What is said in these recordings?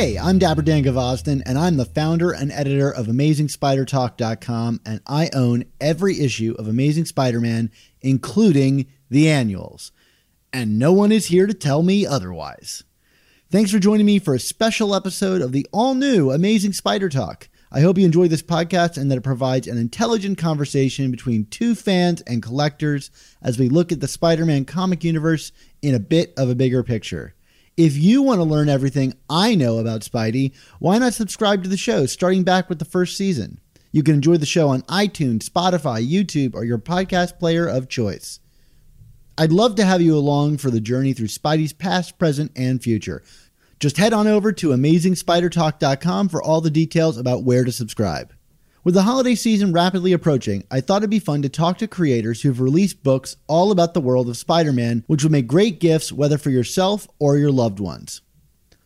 Hey, I'm Dapper Dan Gvozden, and I'm the founder and editor of AmazingSpiderTalk.com, and I own every issue of Amazing Spider-Man, including the annuals. And no one is here to tell me otherwise. Thanks for joining me for a special episode of the all-new Amazing Spider Talk. I hope you enjoy this podcast and that it provides an intelligent conversation between two fans and collectors as we look at the Spider-Man comic universe in a bit of a bigger picture. If you want to learn everything I know about Spidey, why not subscribe to the show starting back with the first season? You can enjoy the show on iTunes, Spotify, YouTube, or your podcast player of choice. I'd love to have you along for the journey through Spidey's past, present, and future. Just head on over to amazingspidertalk.com for all the details about where to subscribe. With the holiday season rapidly approaching, I thought it'd be fun to talk to creators who've released books all about the world of Spider Man, which would make great gifts whether for yourself or your loved ones.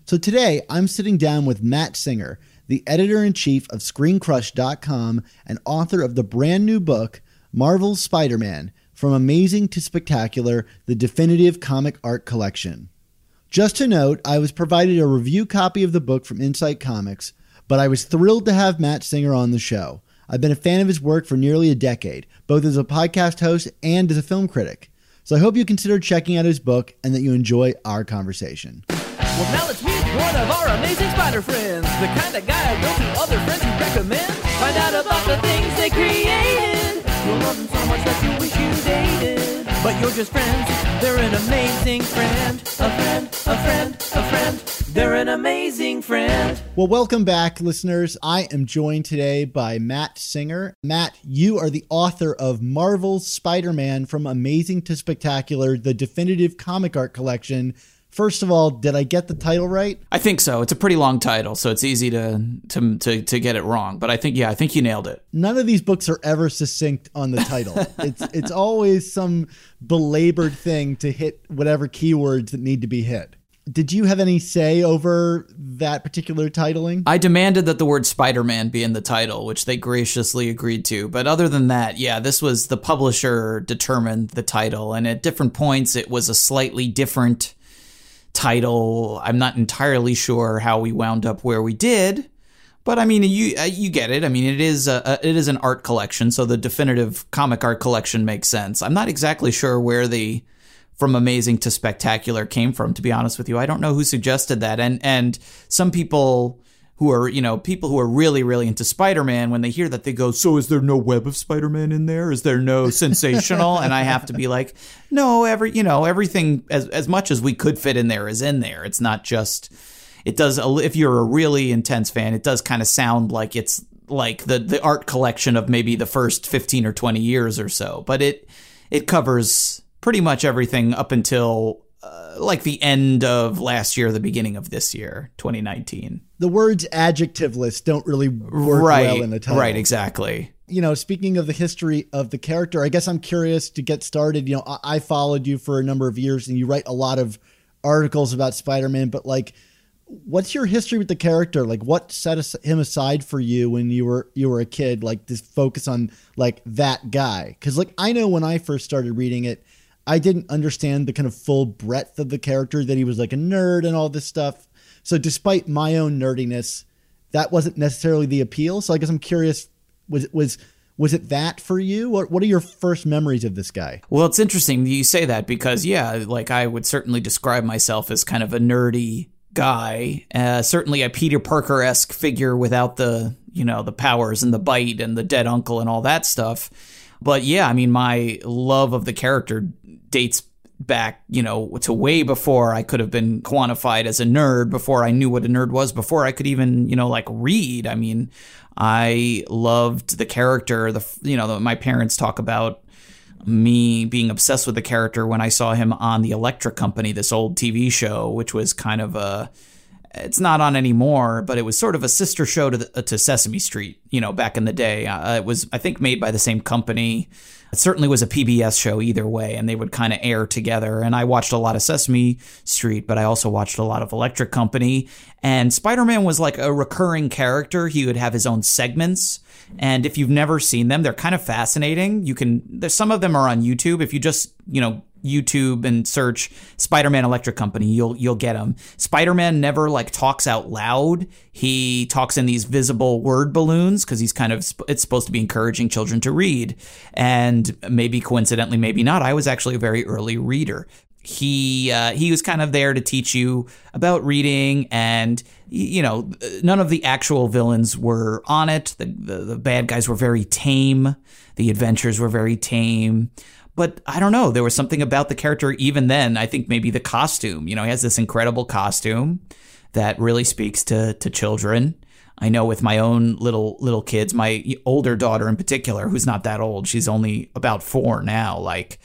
So today, I'm sitting down with Matt Singer, the editor in chief of ScreenCrush.com and author of the brand new book, Marvel's Spider Man From Amazing to Spectacular The Definitive Comic Art Collection. Just to note, I was provided a review copy of the book from Insight Comics, but I was thrilled to have Matt Singer on the show. I've been a fan of his work for nearly a decade, both as a podcast host and as a film critic. So I hope you consider checking out his book and that you enjoy our conversation. Well, now let's meet one of our amazing spider friends. The kind of guy to other friends who recommend. Find out about the things they created. You'll love them so much that you wish you dated. But you're just friends. They're an amazing friend. A friend, a friend, a friend. They're an amazing friend. Well, welcome back, listeners. I am joined today by Matt Singer. Matt, you are the author of Marvel's Spider Man From Amazing to Spectacular, the definitive comic art collection. First of all, did I get the title right? I think so. It's a pretty long title, so it's easy to to to, to get it wrong. But I think yeah, I think you nailed it. None of these books are ever succinct on the title. it's it's always some belabored thing to hit whatever keywords that need to be hit. Did you have any say over that particular titling? I demanded that the word Spider-Man be in the title, which they graciously agreed to. But other than that, yeah, this was the publisher determined the title, and at different points it was a slightly different title. I'm not entirely sure how we wound up where we did, but I mean, you uh, you get it. I mean, it is a, it is an art collection, so the definitive comic art collection makes sense. I'm not exactly sure where the from amazing to spectacular came from to be honest with you. I don't know who suggested that. And and some people who are you know people who are really really into spider-man when they hear that they go so is there no web of spider-man in there? Is there no sensational? And i have to be like no every you know everything as as much as we could fit in there is in there. It's not just it does if you're a really intense fan it does kind of sound like it's like the the art collection of maybe the first 15 or 20 years or so. But it it covers pretty much everything up until uh, like the end of last year, the beginning of this year, 2019. The words adjectiveless don't really work right, well in the title. Right, exactly. You know, speaking of the history of the character, I guess I'm curious to get started. You know, I, I followed you for a number of years and you write a lot of articles about Spider Man, but like, what's your history with the character? Like, what set him aside for you when you were you were a kid? Like, this focus on like that guy? Because like I know when I first started reading it, I didn't understand the kind of full breadth of the character that he was like a nerd and all this stuff. So despite my own nerdiness, that wasn't necessarily the appeal. So I guess I'm curious was was was it that for you? What what are your first memories of this guy? Well, it's interesting you say that because yeah, like I would certainly describe myself as kind of a nerdy guy, uh, certainly a Peter Parker esque figure without the you know the powers and the bite and the dead uncle and all that stuff. But yeah, I mean, my love of the character dates back, you know, to way before I could have been quantified as a nerd, before I knew what a nerd was, before I could even, you know, like read. I mean, I loved the character. The you know, the, my parents talk about me being obsessed with the character when I saw him on the Electric Company, this old TV show, which was kind of a it's not on anymore, but it was sort of a sister show to the, to Sesame Street, you know, back in the day. Uh, it was I think made by the same company. It certainly was a PBS show either way, and they would kind of air together. And I watched a lot of Sesame Street, but I also watched a lot of Electric Company. And Spider Man was like a recurring character. He would have his own segments. And if you've never seen them, they're kind of fascinating. You can, some of them are on YouTube. If you just, you know, YouTube and search Spider-Man Electric Company, you'll you'll get him. Spider-Man never like talks out loud. He talks in these visible word balloons because he's kind of it's supposed to be encouraging children to read. And maybe coincidentally, maybe not. I was actually a very early reader. He uh, he was kind of there to teach you about reading and you know none of the actual villains were on it. The, the, the bad guys were very tame. The adventures were very tame but I don't know. There was something about the character even then. I think maybe the costume. You know, he has this incredible costume that really speaks to to children. I know with my own little little kids, my older daughter in particular, who's not that old, she's only about four now. Like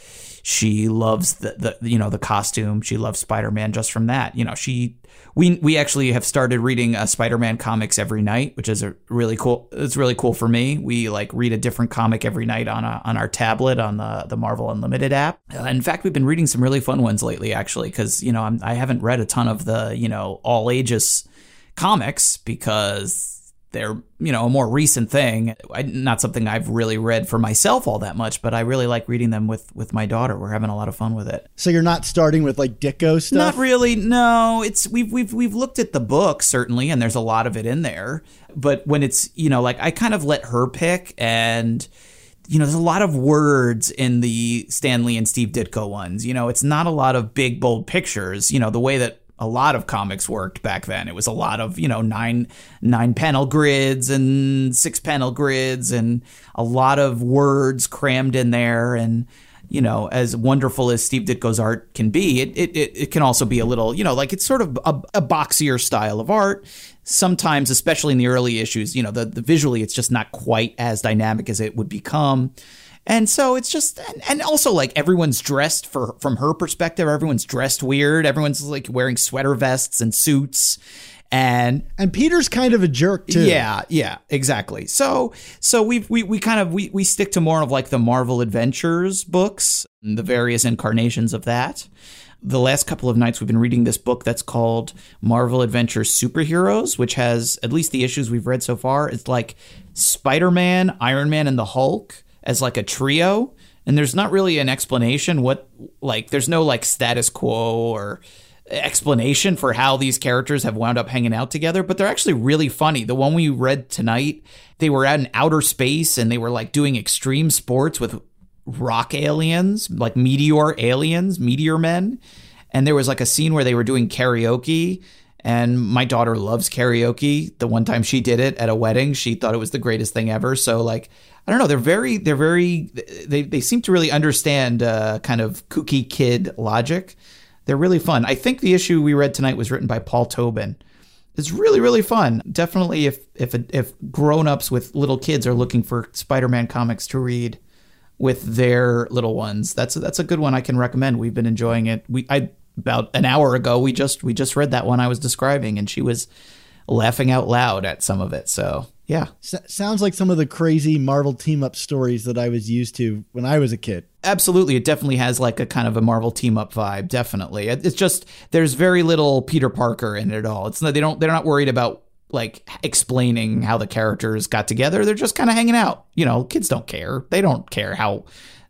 she loves the, the you know the costume. She loves Spider Man just from that. You know, she we we actually have started reading uh, Spider-Man comics every night, which is a really cool. It's really cool for me. We like read a different comic every night on a, on our tablet on the the Marvel Unlimited app. Uh, in fact, we've been reading some really fun ones lately, actually, because you know I'm, I haven't read a ton of the you know all ages comics because they're you know a more recent thing I, not something i've really read for myself all that much but i really like reading them with with my daughter we're having a lot of fun with it So you're not starting with like Ditko stuff? not really no it's we've we've we've looked at the book certainly and there's a lot of it in there but when it's you know like i kind of let her pick and you know, there's a lot of words in the Stan Lee and Steve Ditko ones. You know, it's not a lot of big, bold pictures. You know, the way that a lot of comics worked back then. It was a lot of, you know, nine nine panel grids and six panel grids and a lot of words crammed in there and you know, as wonderful as Steve Ditko's art can be, it, it, it can also be a little, you know, like it's sort of a, a boxier style of art. Sometimes, especially in the early issues, you know, the, the visually, it's just not quite as dynamic as it would become. And so it's just, and also like everyone's dressed for from her perspective. Everyone's dressed weird. Everyone's like wearing sweater vests and suits, and And Peter's kind of a jerk too. yeah, yeah, exactly. So, so we we we kind of we we stick to more of like the Marvel Adventures books, and the various incarnations of that. The last couple of nights we've been reading this book that's called Marvel Adventures Superheroes, which has at least the issues we've read so far. It's like Spider-Man, Iron Man, and the Hulk as like a trio, and there's not really an explanation what like there's no like status quo or explanation for how these characters have wound up hanging out together, but they're actually really funny. The one we read tonight, they were out in outer space and they were like doing extreme sports with rock aliens, like meteor aliens, meteor men. And there was like a scene where they were doing karaoke. And my daughter loves karaoke. The one time she did it at a wedding, she thought it was the greatest thing ever. So like, I don't know. They're very, they're very, they, they seem to really understand uh, kind of kooky kid logic. They're really fun. I think the issue we read tonight was written by Paul Tobin. It's really really fun. Definitely if if if grown-ups with little kids are looking for Spider-Man comics to read with their little ones, that's that's a good one I can recommend. We've been enjoying it. We I about an hour ago we just we just read that one I was describing and she was laughing out loud at some of it. So, yeah. S- sounds like some of the crazy Marvel team up stories that I was used to when I was a kid. Absolutely, it definitely has like a kind of a Marvel team up vibe. Definitely, It- it's just there's very little Peter Parker in it at all. It's not, they don't they're not worried about like explaining how the characters got together. They're just kind of hanging out. You know, kids don't care. They don't care how.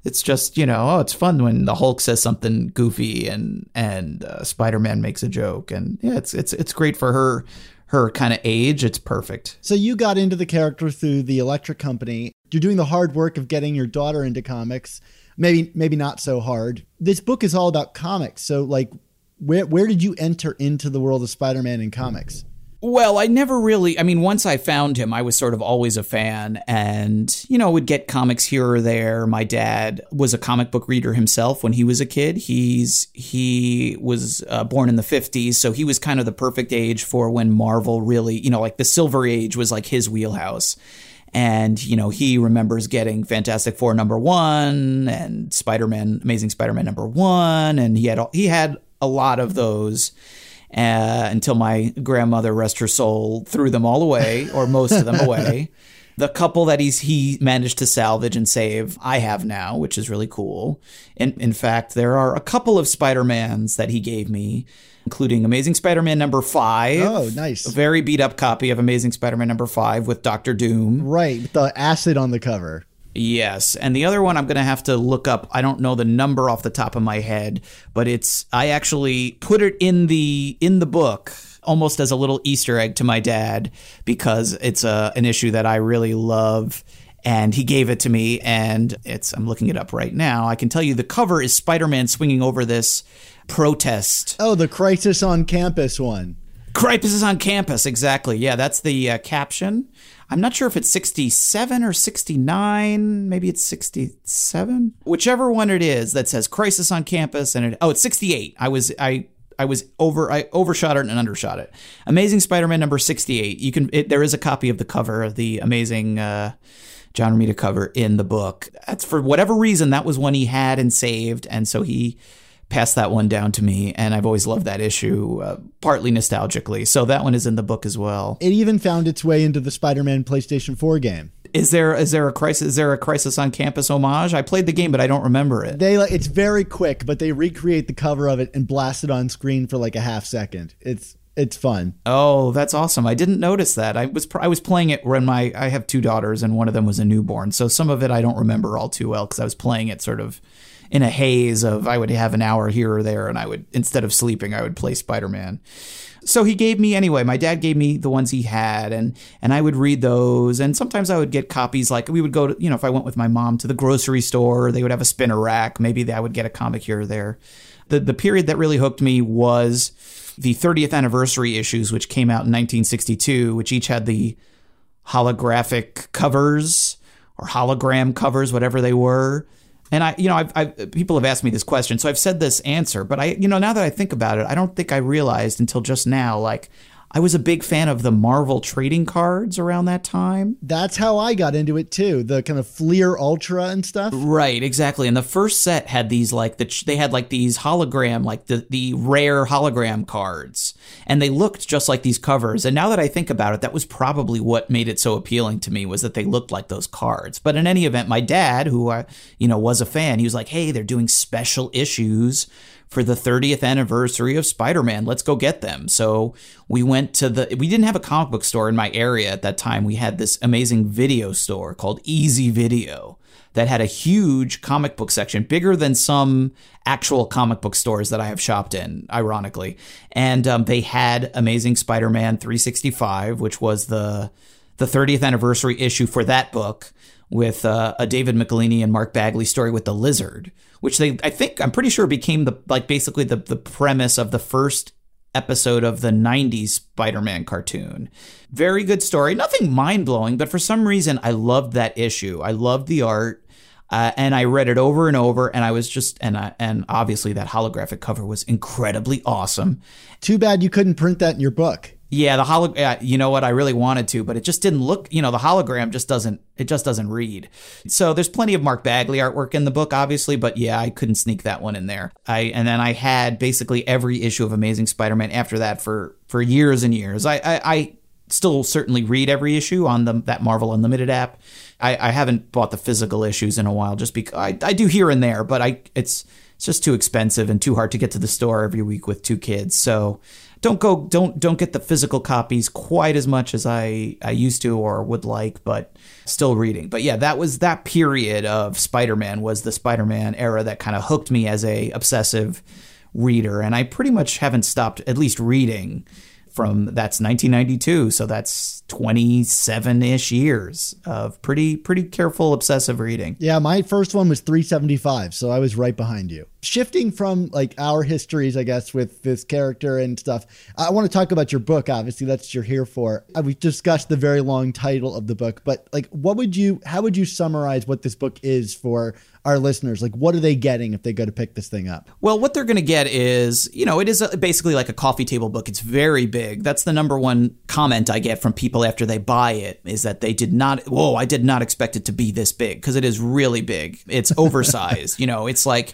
It's just you know, oh, it's fun when the Hulk says something goofy and and uh, Spider Man makes a joke, and yeah, it's it's it's great for her her kind of age. It's perfect. So you got into the character through the Electric Company. You're doing the hard work of getting your daughter into comics. Maybe maybe not so hard. This book is all about comics. So like where where did you enter into the world of Spider-Man in comics? Well, I never really. I mean, once I found him, I was sort of always a fan, and you know, would get comics here or there. My dad was a comic book reader himself when he was a kid. He's he was uh, born in the '50s, so he was kind of the perfect age for when Marvel really, you know, like the Silver Age was like his wheelhouse. And you know, he remembers getting Fantastic Four number one and Spider Man, Amazing Spider Man number one, and he had he had a lot of those uh, until my grandmother, rest her soul, threw them all away, or most of them away. The couple that he's he managed to salvage and save, I have now, which is really cool. In in fact, there are a couple of Spider Mans that he gave me, including Amazing Spider Man number five. Oh, nice. A very beat up copy of Amazing Spider Man number five with Doctor Doom. Right, the acid on the cover. Yes, and the other one I'm going to have to look up. I don't know the number off the top of my head, but it's I actually put it in the in the book almost as a little Easter egg to my dad because it's a an issue that I really love and he gave it to me and it's I'm looking it up right now. I can tell you the cover is Spider-Man swinging over this protest. Oh, the Crisis on Campus one. Crisis is on campus, exactly. Yeah, that's the uh, caption. I'm not sure if it's 67 or 69. Maybe it's 67. Whichever one it is that says crisis on campus and it oh, it's 68. I was I I was over I overshot it and undershot it. Amazing Spider-Man number 68. You can it, there is a copy of the cover of the amazing uh, John Romita cover in the book. That's for whatever reason that was one he had and saved and so he passed that one down to me, and I've always loved that issue, uh, partly nostalgically. So that one is in the book as well. It even found its way into the Spider-Man PlayStation 4 game. Is there is there a crisis? Is there a crisis on campus homage? I played the game, but I don't remember it. They like it's very quick, but they recreate the cover of it and blast it on screen for like a half second. It's it's fun. Oh, that's awesome! I didn't notice that. I was I was playing it when my I have two daughters, and one of them was a newborn, so some of it I don't remember all too well because I was playing it sort of in a haze of I would have an hour here or there, and I would instead of sleeping, I would play Spider Man. So he gave me anyway. My dad gave me the ones he had, and and I would read those. And sometimes I would get copies. Like we would go to, you know, if I went with my mom to the grocery store, they would have a spinner rack. Maybe I would get a comic here or there. The the period that really hooked me was the 30th anniversary issues, which came out in 1962, which each had the holographic covers or hologram covers, whatever they were and I, you know, I've, I've, people have asked me this question, so I've said this answer, but I, you know, now that I think about it, I don't think I realized until just now, like, I was a big fan of the Marvel trading cards around that time. That's how I got into it too. The kind of Fleer Ultra and stuff. Right, exactly. And the first set had these like the they had like these hologram like the the rare hologram cards and they looked just like these covers. And now that I think about it, that was probably what made it so appealing to me was that they looked like those cards. But in any event, my dad, who I, you know, was a fan, he was like, "Hey, they're doing special issues for the 30th anniversary of Spider-Man. Let's go get them." So we went to the we didn't have a comic book store in my area at that time. We had this amazing video store called Easy Video that had a huge comic book section, bigger than some actual comic book stores that I have shopped in, ironically. And um, they had Amazing Spider-Man 365, which was the the 30th anniversary issue for that book with uh, a David Michelinie and Mark Bagley story with the lizard, which they I think I'm pretty sure became the like basically the the premise of the first episode of the 90s Spider-Man cartoon. Very good story, nothing mind-blowing, but for some reason I loved that issue. I loved the art. Uh, and I read it over and over, and I was just and and obviously that holographic cover was incredibly awesome. Too bad you couldn't print that in your book. Yeah, the holo. Uh, you know what? I really wanted to, but it just didn't look. You know, the hologram just doesn't. It just doesn't read. So there's plenty of Mark Bagley artwork in the book, obviously, but yeah, I couldn't sneak that one in there. I and then I had basically every issue of Amazing Spider-Man after that for for years and years. I I, I still certainly read every issue on the that Marvel Unlimited app. I, I haven't bought the physical issues in a while, just because I, I do here and there, but I it's it's just too expensive and too hard to get to the store every week with two kids. So don't go don't don't get the physical copies quite as much as I I used to or would like, but still reading. But yeah, that was that period of Spider-Man was the Spider-Man era that kind of hooked me as a obsessive reader and I pretty much haven't stopped at least reading from that's 1992 so that's 27ish years of pretty pretty careful obsessive reading Yeah, my first one was 375, so I was right behind you. Shifting from like our histories, I guess, with this character and stuff, I want to talk about your book. Obviously, that's what you're here for. Uh, We discussed the very long title of the book, but like, what would you, how would you summarize what this book is for our listeners? Like, what are they getting if they go to pick this thing up? Well, what they're going to get is, you know, it is a, basically like a coffee table book. It's very big. That's the number one comment I get from people after they buy it is that they did not, whoa, I did not expect it to be this big because it is really big. It's oversized. you know, it's like,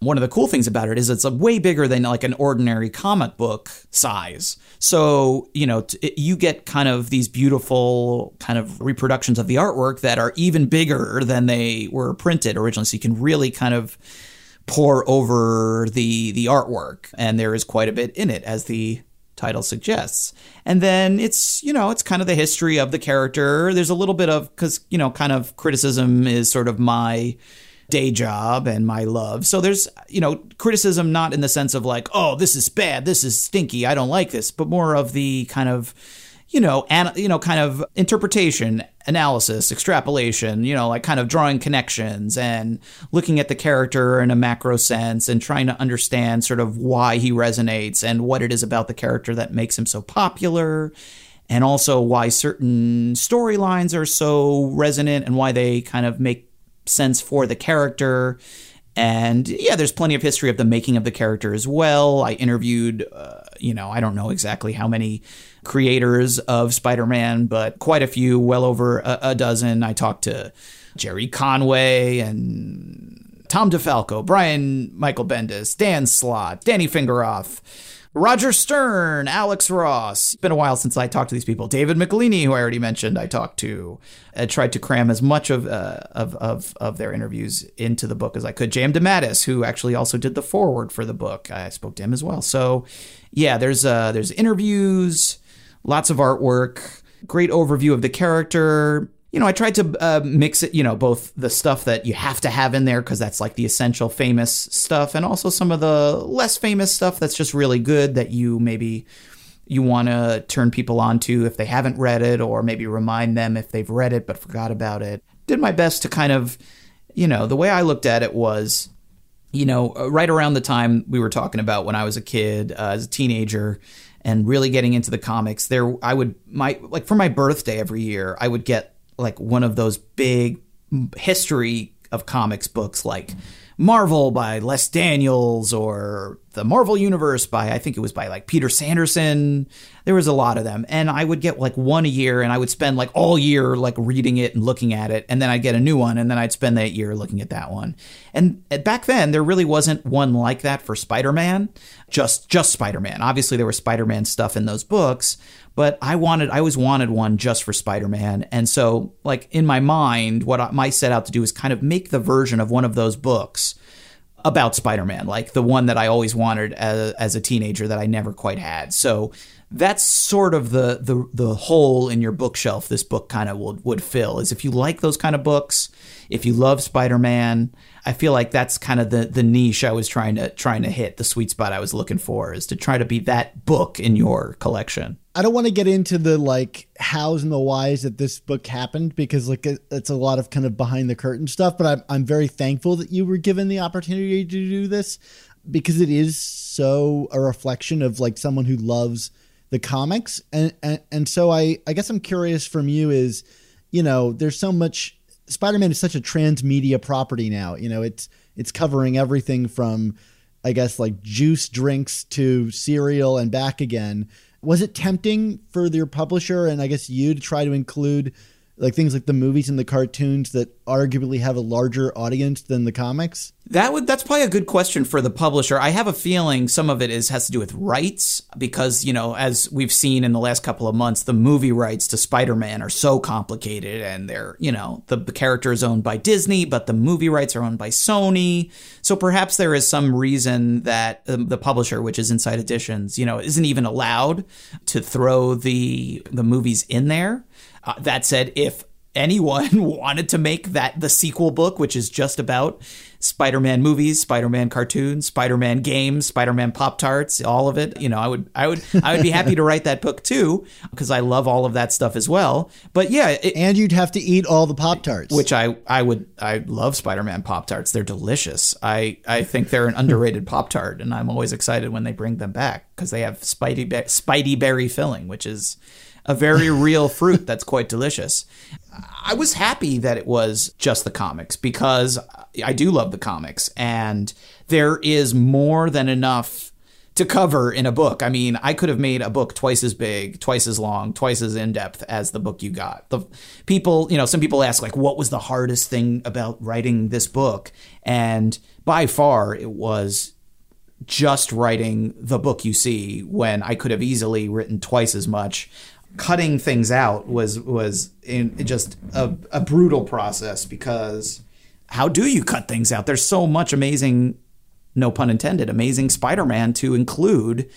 one of the cool things about it is it's way bigger than like an ordinary comic book size. So, you know, t- you get kind of these beautiful kind of reproductions of the artwork that are even bigger than they were printed originally. So you can really kind of pore over the the artwork and there is quite a bit in it as the title suggests. And then it's, you know, it's kind of the history of the character. There's a little bit of cuz you know, kind of criticism is sort of my day job and my love. So there's, you know, criticism not in the sense of like, oh, this is bad, this is stinky, I don't like this, but more of the kind of you know, and you know, kind of interpretation, analysis, extrapolation, you know, like kind of drawing connections and looking at the character in a macro sense and trying to understand sort of why he resonates and what it is about the character that makes him so popular and also why certain storylines are so resonant and why they kind of make sense for the character. And yeah, there's plenty of history of the making of the character as well. I interviewed, uh, you know, I don't know exactly how many creators of Spider Man, but quite a few, well over a, a dozen. I talked to Gerry Conway and Tom DeFalco, Brian Michael Bendis, Dan Slott, Danny Fingeroth. Roger Stern, Alex Ross. It's been a while since I talked to these people. David Michelinie, who I already mentioned, I talked to. I tried to cram as much of, uh, of, of, of their interviews into the book as I could. J.M. DeMatteis, who actually also did the foreword for the book, I spoke to him as well. So, yeah, there's uh, there's interviews, lots of artwork, great overview of the character, you know, I tried to uh, mix it, you know, both the stuff that you have to have in there because that's like the essential famous stuff, and also some of the less famous stuff that's just really good that you maybe you want to turn people on to if they haven't read it, or maybe remind them if they've read it but forgot about it. Did my best to kind of, you know, the way I looked at it was, you know, right around the time we were talking about when I was a kid, uh, as a teenager and really getting into the comics there i would my like for my birthday every year i would get like one of those big history of comics books like Marvel by Les Daniels or the Marvel Universe by I think it was by like Peter Sanderson. There was a lot of them. And I would get like one a year and I would spend like all year like reading it and looking at it and then I'd get a new one and then I'd spend that year looking at that one. And back then there really wasn't one like that for Spider-Man, just just Spider-Man. Obviously there was Spider-Man stuff in those books, but I wanted I always wanted one just for Spider-Man. And so like in my mind what I might set out to do is kind of make the version of one of those books about Spider-Man, like the one that I always wanted as, as a teenager that I never quite had. So that's sort of the the the hole in your bookshelf this book kind of would would fill is if you like those kind of books, if you love Spider-Man, I feel like that's kind of the the niche I was trying to trying to hit, the sweet spot I was looking for is to try to be that book in your collection. I don't want to get into the like hows and the whys that this book happened because like it's a lot of kind of behind the curtain stuff. But I'm I'm very thankful that you were given the opportunity to do this because it is so a reflection of like someone who loves the comics and and, and so I I guess I'm curious from you is you know there's so much Spider-Man is such a transmedia property now. You know it's it's covering everything from I guess like juice drinks to cereal and back again. Was it tempting for your publisher and I guess you to try to include like things like the movies and the cartoons that arguably have a larger audience than the comics? That would that's probably a good question for the publisher. I have a feeling some of it is has to do with rights because, you know, as we've seen in the last couple of months, the movie rights to Spider-Man are so complicated and they're, you know, the, character is owned by Disney, but the movie rights are owned by Sony. So perhaps there is some reason that um, the publisher, which is Insight Editions, you know, isn't even allowed to throw the the movies in there. Uh, that said, if anyone wanted to make that the sequel book, which is just about Spider-Man movies, Spider-Man cartoons, Spider-Man games, Spider-Man Pop Tarts, all of it. You know, I would, I would, I would be happy to write that book too because I love all of that stuff as well. But yeah, it, And you'd have to eat all the Pop Tarts. which I, I would, I love Spider-Man Pop Tarts. They're delicious. I, I think they're an underrated Pop Tart, and I'm always excited when they bring them back because they have Spidey, Spidey berry filling, which is a very real fruit that's quite delicious. I was happy that it was just the comics because I do love the comics and there is more than enough to cover in a book. I mean, I could have made a book twice as big, twice as long, twice as in depth as the book you got. The people, you know, some people ask like what was the hardest thing about writing this book? And by far it was just writing the book you see when I could have easily written twice as much. Cutting things out was was in just a, a brutal process because how do you cut things out? There's so much amazing, no pun intended, amazing Spider-Man to include,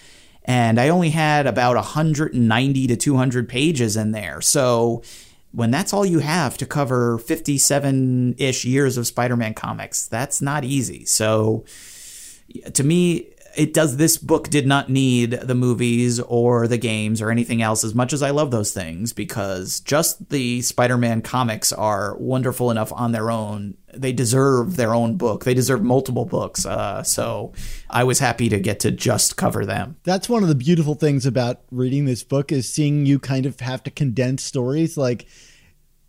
and I only had about 190 to 200 pages in there. So when that's all you have to cover 57 ish years of Spider-Man comics, that's not easy. So to me it does this book did not need the movies or the games or anything else as much as I love those things because just the Spider-Man comics are wonderful enough on their own. They deserve their own book. They deserve multiple books. Uh, so I was happy to get to just cover them. That's one of the beautiful things about reading this book is seeing you kind of have to condense stories like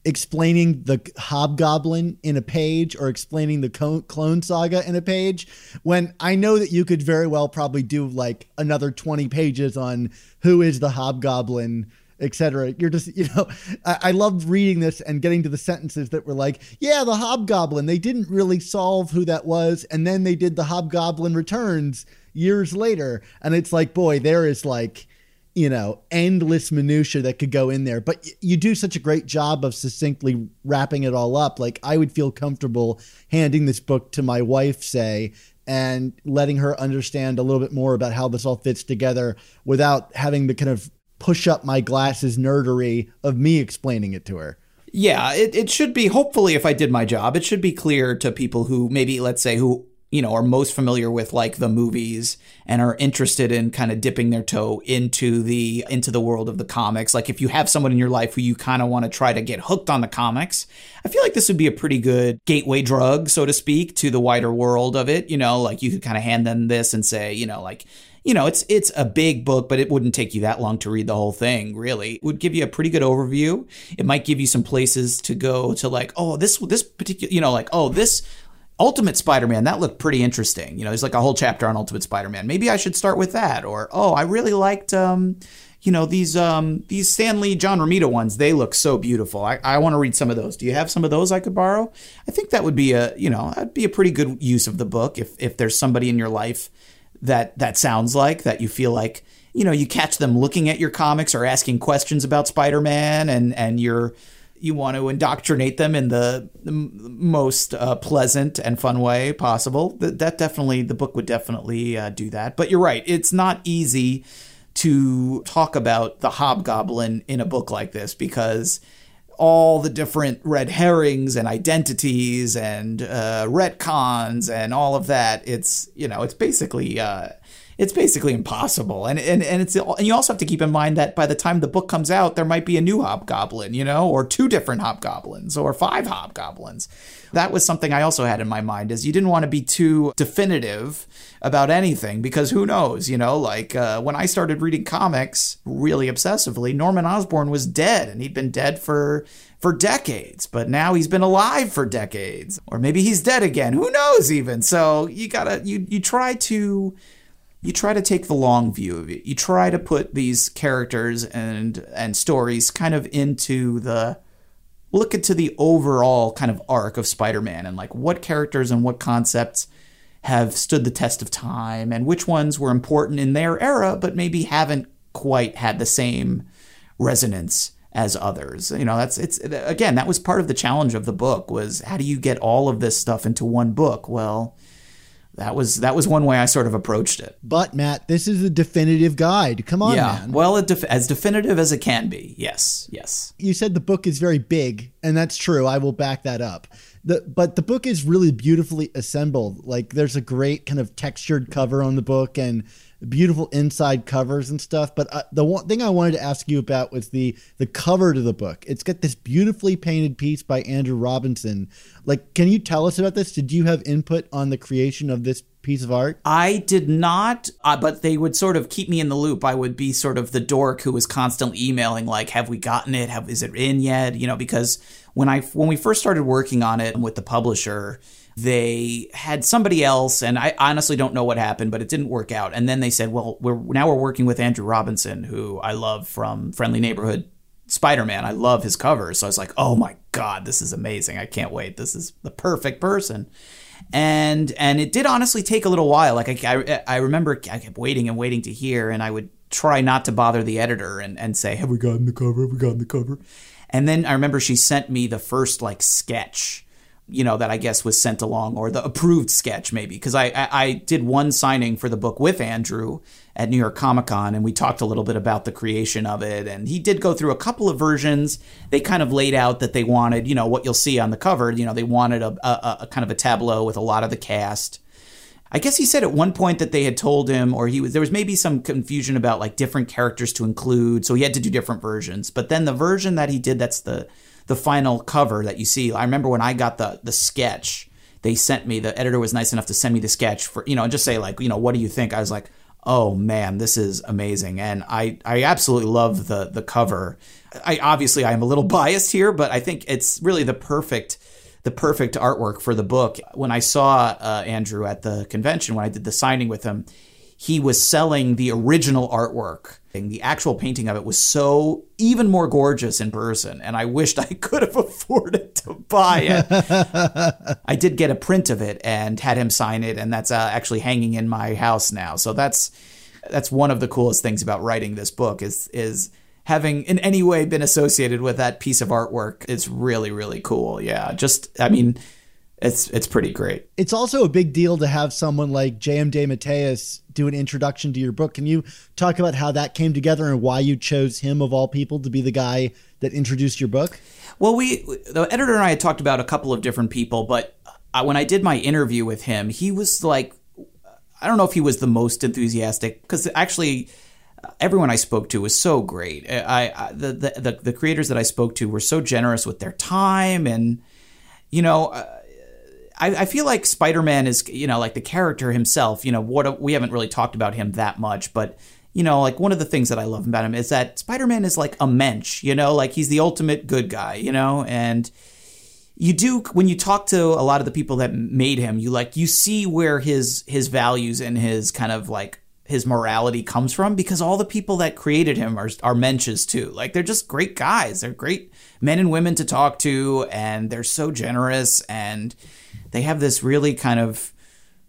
explaining the hobgoblin in a page or explaining the clone saga in a page when i know that you could very well probably do like another 20 pages on who is the hobgoblin etc you're just you know I, I loved reading this and getting to the sentences that were like yeah the hobgoblin. They didn't really solve who that was and then they did the hobgoblin returns years later. And it's like boy there is like you know, endless minutia that could go in there. But you do such a great job of succinctly wrapping it all up. Like I would feel comfortable handing this book to my wife, say, and letting her understand a little bit more about how this all fits together without having to kind of push up my glasses nerdery of me explaining it to her. Yeah, it, it should be, hopefully, if I did my job, it should be clear to people who maybe, let's say, who you know are most familiar with like the movies and are interested in kind of dipping their toe into the into the world of the comics like if you have someone in your life who you kind of want to try to get hooked on the comics i feel like this would be a pretty good gateway drug so to speak to the wider world of it you know like you could kind of hand them this and say you know like you know, it's it's a big book, but it wouldn't take you that long to read the whole thing. Really, it would give you a pretty good overview. It might give you some places to go to, like, oh, this this particular, you know, like, oh, this Ultimate Spider-Man, that looked pretty interesting. You know, there's like a whole chapter on Ultimate Spider-Man. Maybe I should start with that. Or, oh, I really liked um, you know, these um these Stan Lee John Romita ones, they look so beautiful. I, I want to read some of those. Do you have some of those I could borrow? I think that would be a you know, that'd be a pretty good use of the book if if there's somebody in your life that that sounds like that you feel like you know you catch them looking at your comics or asking questions about Spider-Man and and you're you want to indoctrinate them in the, most uh, pleasant and fun way possible. That, that definitely, the book would definitely uh, do that. But you're right, it's not easy to talk about the hobgoblin in a book like this because all the different red herrings and identities and uh, retcons and all of that. It's you know it's basically uh, it's basically impossible. And and and it's and you also have to keep in mind that by the time the book comes out, there might be a new hobgoblin, you know, or two different hobgoblins or five hobgoblins. That was something I also had in my mind is you didn't want to be too definitive about anything because who knows, you know, like uh, when I started reading comics really obsessively, Norman Osborn was dead and he'd been dead for for decades, but now he's been alive for decades, or maybe he's dead again. Who knows even? So you gotta you you try to you try to take the long view of it. You try to put these characters and and stories kind of into the look into the overall kind of arc of Spider-Man and like what characters and what concepts have stood the test of time and which ones were important in their era but maybe haven't quite had the same resonance as others. You know, that's it's again, that was part of the challenge of the book was how do you get all of this stuff into one book? Well, that was that was one way I sort of approached it. But Matt, this is a definitive guide. Come on, yeah, man. well, def- as definitive as it can be. Yes, yes. you said the book is very big, and that's true. I will back that up. The, but the book is really beautifully assembled. Like there's a great kind of textured cover on the book and beautiful inside covers and stuff. But uh, the one thing I wanted to ask you about was the the cover to the book. It's got this beautifully painted piece by Andrew Robinson. Like, can you tell us about this? Did you have input on the creation of this piece of art? I did not, uh, but they would sort of keep me in the loop. I would be sort of the dork who was constantly emailing, like, "Have we gotten it? Have is it in yet?" You know, because when I when we first started working on it with the publisher, they had somebody else, and I honestly don't know what happened, but it didn't work out. And then they said, "Well, we're now we're working with Andrew Robinson, who I love from Friendly Neighborhood." Spider-Man, I love his covers. So I was like, "Oh my god, this is amazing. I can't wait. This is the perfect person." And and it did honestly take a little while. Like I, I, I remember I kept waiting and waiting to hear, and I would try not to bother the editor and, and say, "Have we gotten the cover? Have we gotten the cover?" And then I remember she sent me the first like sketch, you know, that I guess was sent along or the approved sketch maybe because I, I I did one signing for the book with Andrew at New York Comic Con and we talked a little bit about the creation of it and he did go through a couple of versions. They kind of laid out that they wanted, you know, what you'll see on the cover. You know, they wanted a, a, a kind of a tableau with a lot of the cast. I guess he said at one point that they had told him, or he was there was maybe some confusion about like different characters to include, so he had to do different versions. But then the version that he did, that's the the final cover that you see. I remember when I got the the sketch, they sent me. The editor was nice enough to send me the sketch for you know, and just say like, you know, what do you think? I was like, oh man, this is amazing, and I I absolutely love the the cover. I obviously I am a little biased here, but I think it's really the perfect the perfect artwork for the book. When I saw uh, Andrew at the convention, when I did the signing with him, he was selling the original artwork. And the actual painting of it was so even more gorgeous in person, and I wished I could have afforded to buy it. I did get a print of it and had him sign it, and that's uh, actually hanging in my house now. So that's that's one of the coolest things about writing this book is is having in any way been associated with that piece of artwork it's really really cool yeah just i mean it's it's pretty great It's also a big deal to have someone like J.M. DeMatteis do an introduction to your book. Can you talk about how that came together and why you chose him of all people to be the guy that introduced your book? well we the editor and i had talked about a couple of different people but I, when i did my interview with him he was like i don't know if he was the most enthusiastic because actually uh, everyone I spoke to was so great. Uh, I, I the, the, the creators that I spoke to were so generous with their time, and you know, uh, I, I feel like Spider Man is you know like the character himself. You know, what we haven't really talked about him that much, but you know, like one of the things that I love about him is that Spider Man is like a mensch. You know, like he's the ultimate good guy. You know, and you do when you talk to a lot of the people that made him you like you see where his his values and his kind of like his morality comes from because all the people that created him are are mensches too. Like they're just great guys. They're great men and women to talk to and they're so generous and they have this really kind of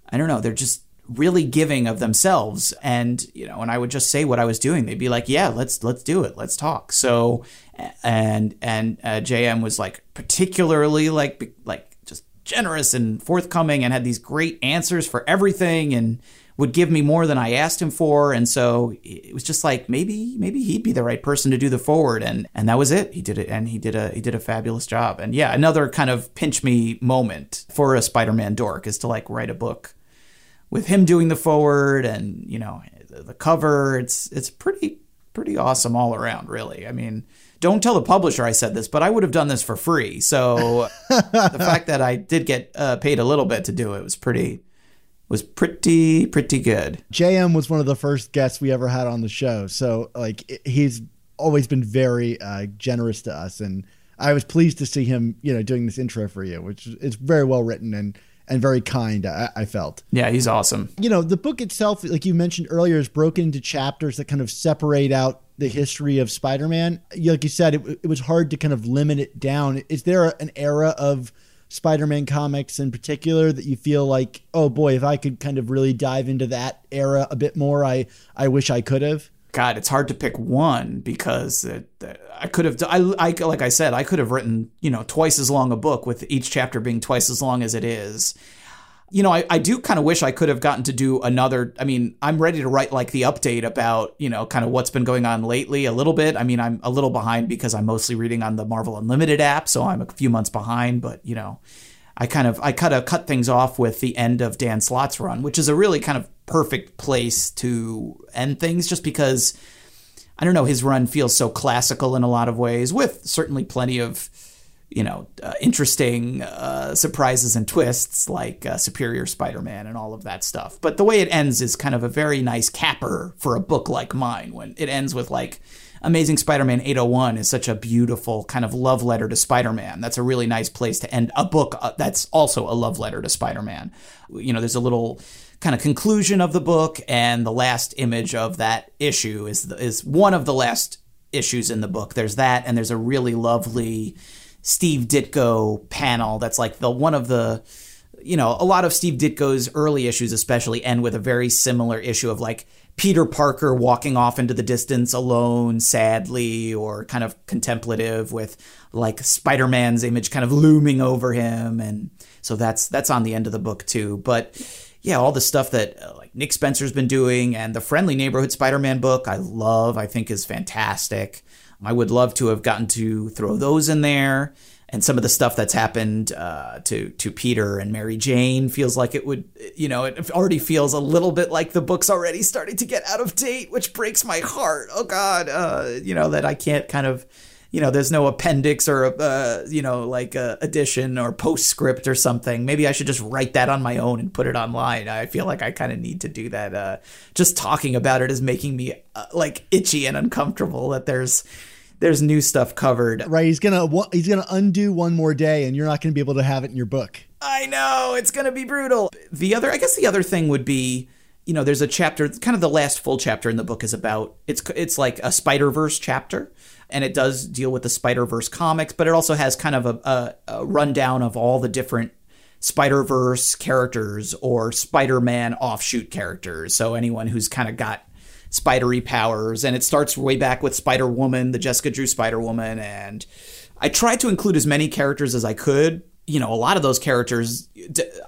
I don't know, they're just really giving of themselves and you know, and I would just say what I was doing. They'd be like, "Yeah, let's let's do it. Let's talk." So and and uh, JM was like particularly like like just generous and forthcoming and had these great answers for everything and would give me more than I asked him for, and so it was just like maybe maybe he'd be the right person to do the forward, and and that was it. He did it, and he did a he did a fabulous job. And yeah, another kind of pinch me moment for a Spider-Man dork is to like write a book with him doing the forward, and you know the, cover. It's it's pretty pretty awesome all around, really. I mean. Don't tell the publisher I said this, but I would have done this for free. So the fact that I did get uh, paid a little bit to do it was pretty was pretty pretty good. JM was one of the first guests we ever had on the show, so like he's always been very uh, generous to us, and I was pleased to see him, you know, doing this intro for you, which is very well written and and very kind. I, I felt. Yeah, he's awesome. You know, the book itself, like you mentioned earlier, is broken into chapters that kind of separate out the history of Spider-Man. Like you said, it, it was hard to kind of limit it down. Is there an era of Spider-Man comics in particular that you feel like, oh boy, if I could kind of really dive into that era a bit more, I I wish I could have. God, it's hard to pick one because it, I could have. I, I like I said, I could have written you know twice as long a book with each chapter being twice as long as it is. You know, I, I do kind of wish I could have gotten to do another. I mean, I'm ready to write like the update about, you know, kind of what's been going on lately a little bit. I mean, I'm a little behind because I'm mostly reading on the Marvel Unlimited app, so I'm a few months behind, but, you know, I kind of I kind of cut things off with the end of Dan Slott's run, which is a really kind of perfect place to end things just because I don't know, his run feels so classical in a lot of ways with certainly plenty of you know, uh, interesting uh, surprises and twists like uh, Superior Spider Man and all of that stuff. But the way it ends is kind of a very nice capper for a book like mine when it ends with like Amazing Spider Man 801 is such a beautiful kind of love letter to Spider Man. That's a really nice place to end a book uh, that's also a love letter to Spider Man. You know, there's a little kind of conclusion of the book, and the last image of that issue is, is one of the last issues in the book. There's that, and there's a really lovely Steve Ditko panel that's like the one of the you know, a lot of Steve Ditko's early issues especially end with a very similar issue of like Peter Parker walking off into the distance alone, sadly, or kind of contemplative with like Spider-Man's image kind of looming over him. And so that's that's on the end of the book too. But yeah, all the stuff that uh, like Nick Spencer's been doing and the Friendly Neighborhood Spider-Man book, I love, I think is fantastic. I would love to have gotten to throw those in there. And some of the stuff that's happened uh, to to Peter and Mary Jane feels like it would, you know, it already feels a little bit like the book's already starting to get out of date, which breaks my heart. Oh God, uh, you know that I can't kind of you know, there's no appendix or, uh, you know, like a addition or postscript or something. Maybe I should just write that on my own and put it online. I feel like I kind of need to do that. Uh, just talking about it is making me uh, like itchy and uncomfortable that there's there's new stuff covered. Right, he's gonna he's gonna undo one more day, and you're not gonna be able to have it in your book. I know it's gonna be brutal. The other, I guess, the other thing would be you know, there's a chapter, kind of the last full chapter in the book is about it's it's like a Spider Verse chapter, and it does deal with the Spider Verse comics, but it also has kind of a, a, a rundown of all the different Spider Verse characters or Spider Man offshoot characters. So anyone who's kind of got spidery powers, and it starts way back with Spider Woman, the Jessica Drew Spider Woman, and I tried to include as many characters as I could you know, a lot of those characters,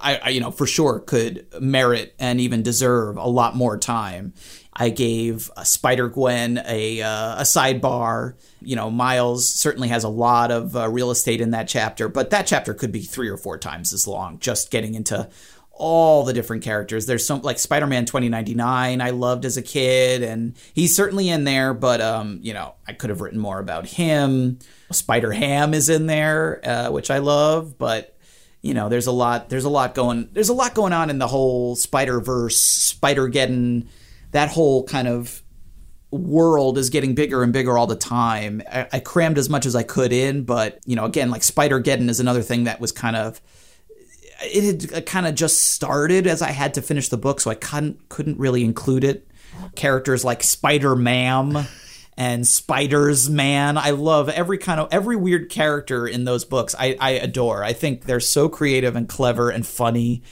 I, I, you know, for sure could merit and even deserve a lot more time. I gave Spider Gwen a uh, a sidebar. You know, Miles certainly has a lot of uh, real estate in that chapter, but that chapter could be three or four times as long. Just getting into all the different characters. There's some like Spider-Man 2099 I loved as a kid and he's certainly in there, but um, you know, I could have written more about him. Spider Ham is in there, uh, which I love, but you know, there's a lot there's a lot going there's a lot going on in the whole Spider-Verse, Spider-Geddon, that whole kind of world is getting bigger and bigger all the time. I, I crammed as much as I could in, but you know, again, like Spider-Geddon is another thing that was kind of it had uh, kind of just started as I had to finish the book, so I couldn't couldn't really include it. Characters like Spider Man and Spiders Man. I love every kind of every weird character in those books. I, I adore. I think they're so creative and clever and funny.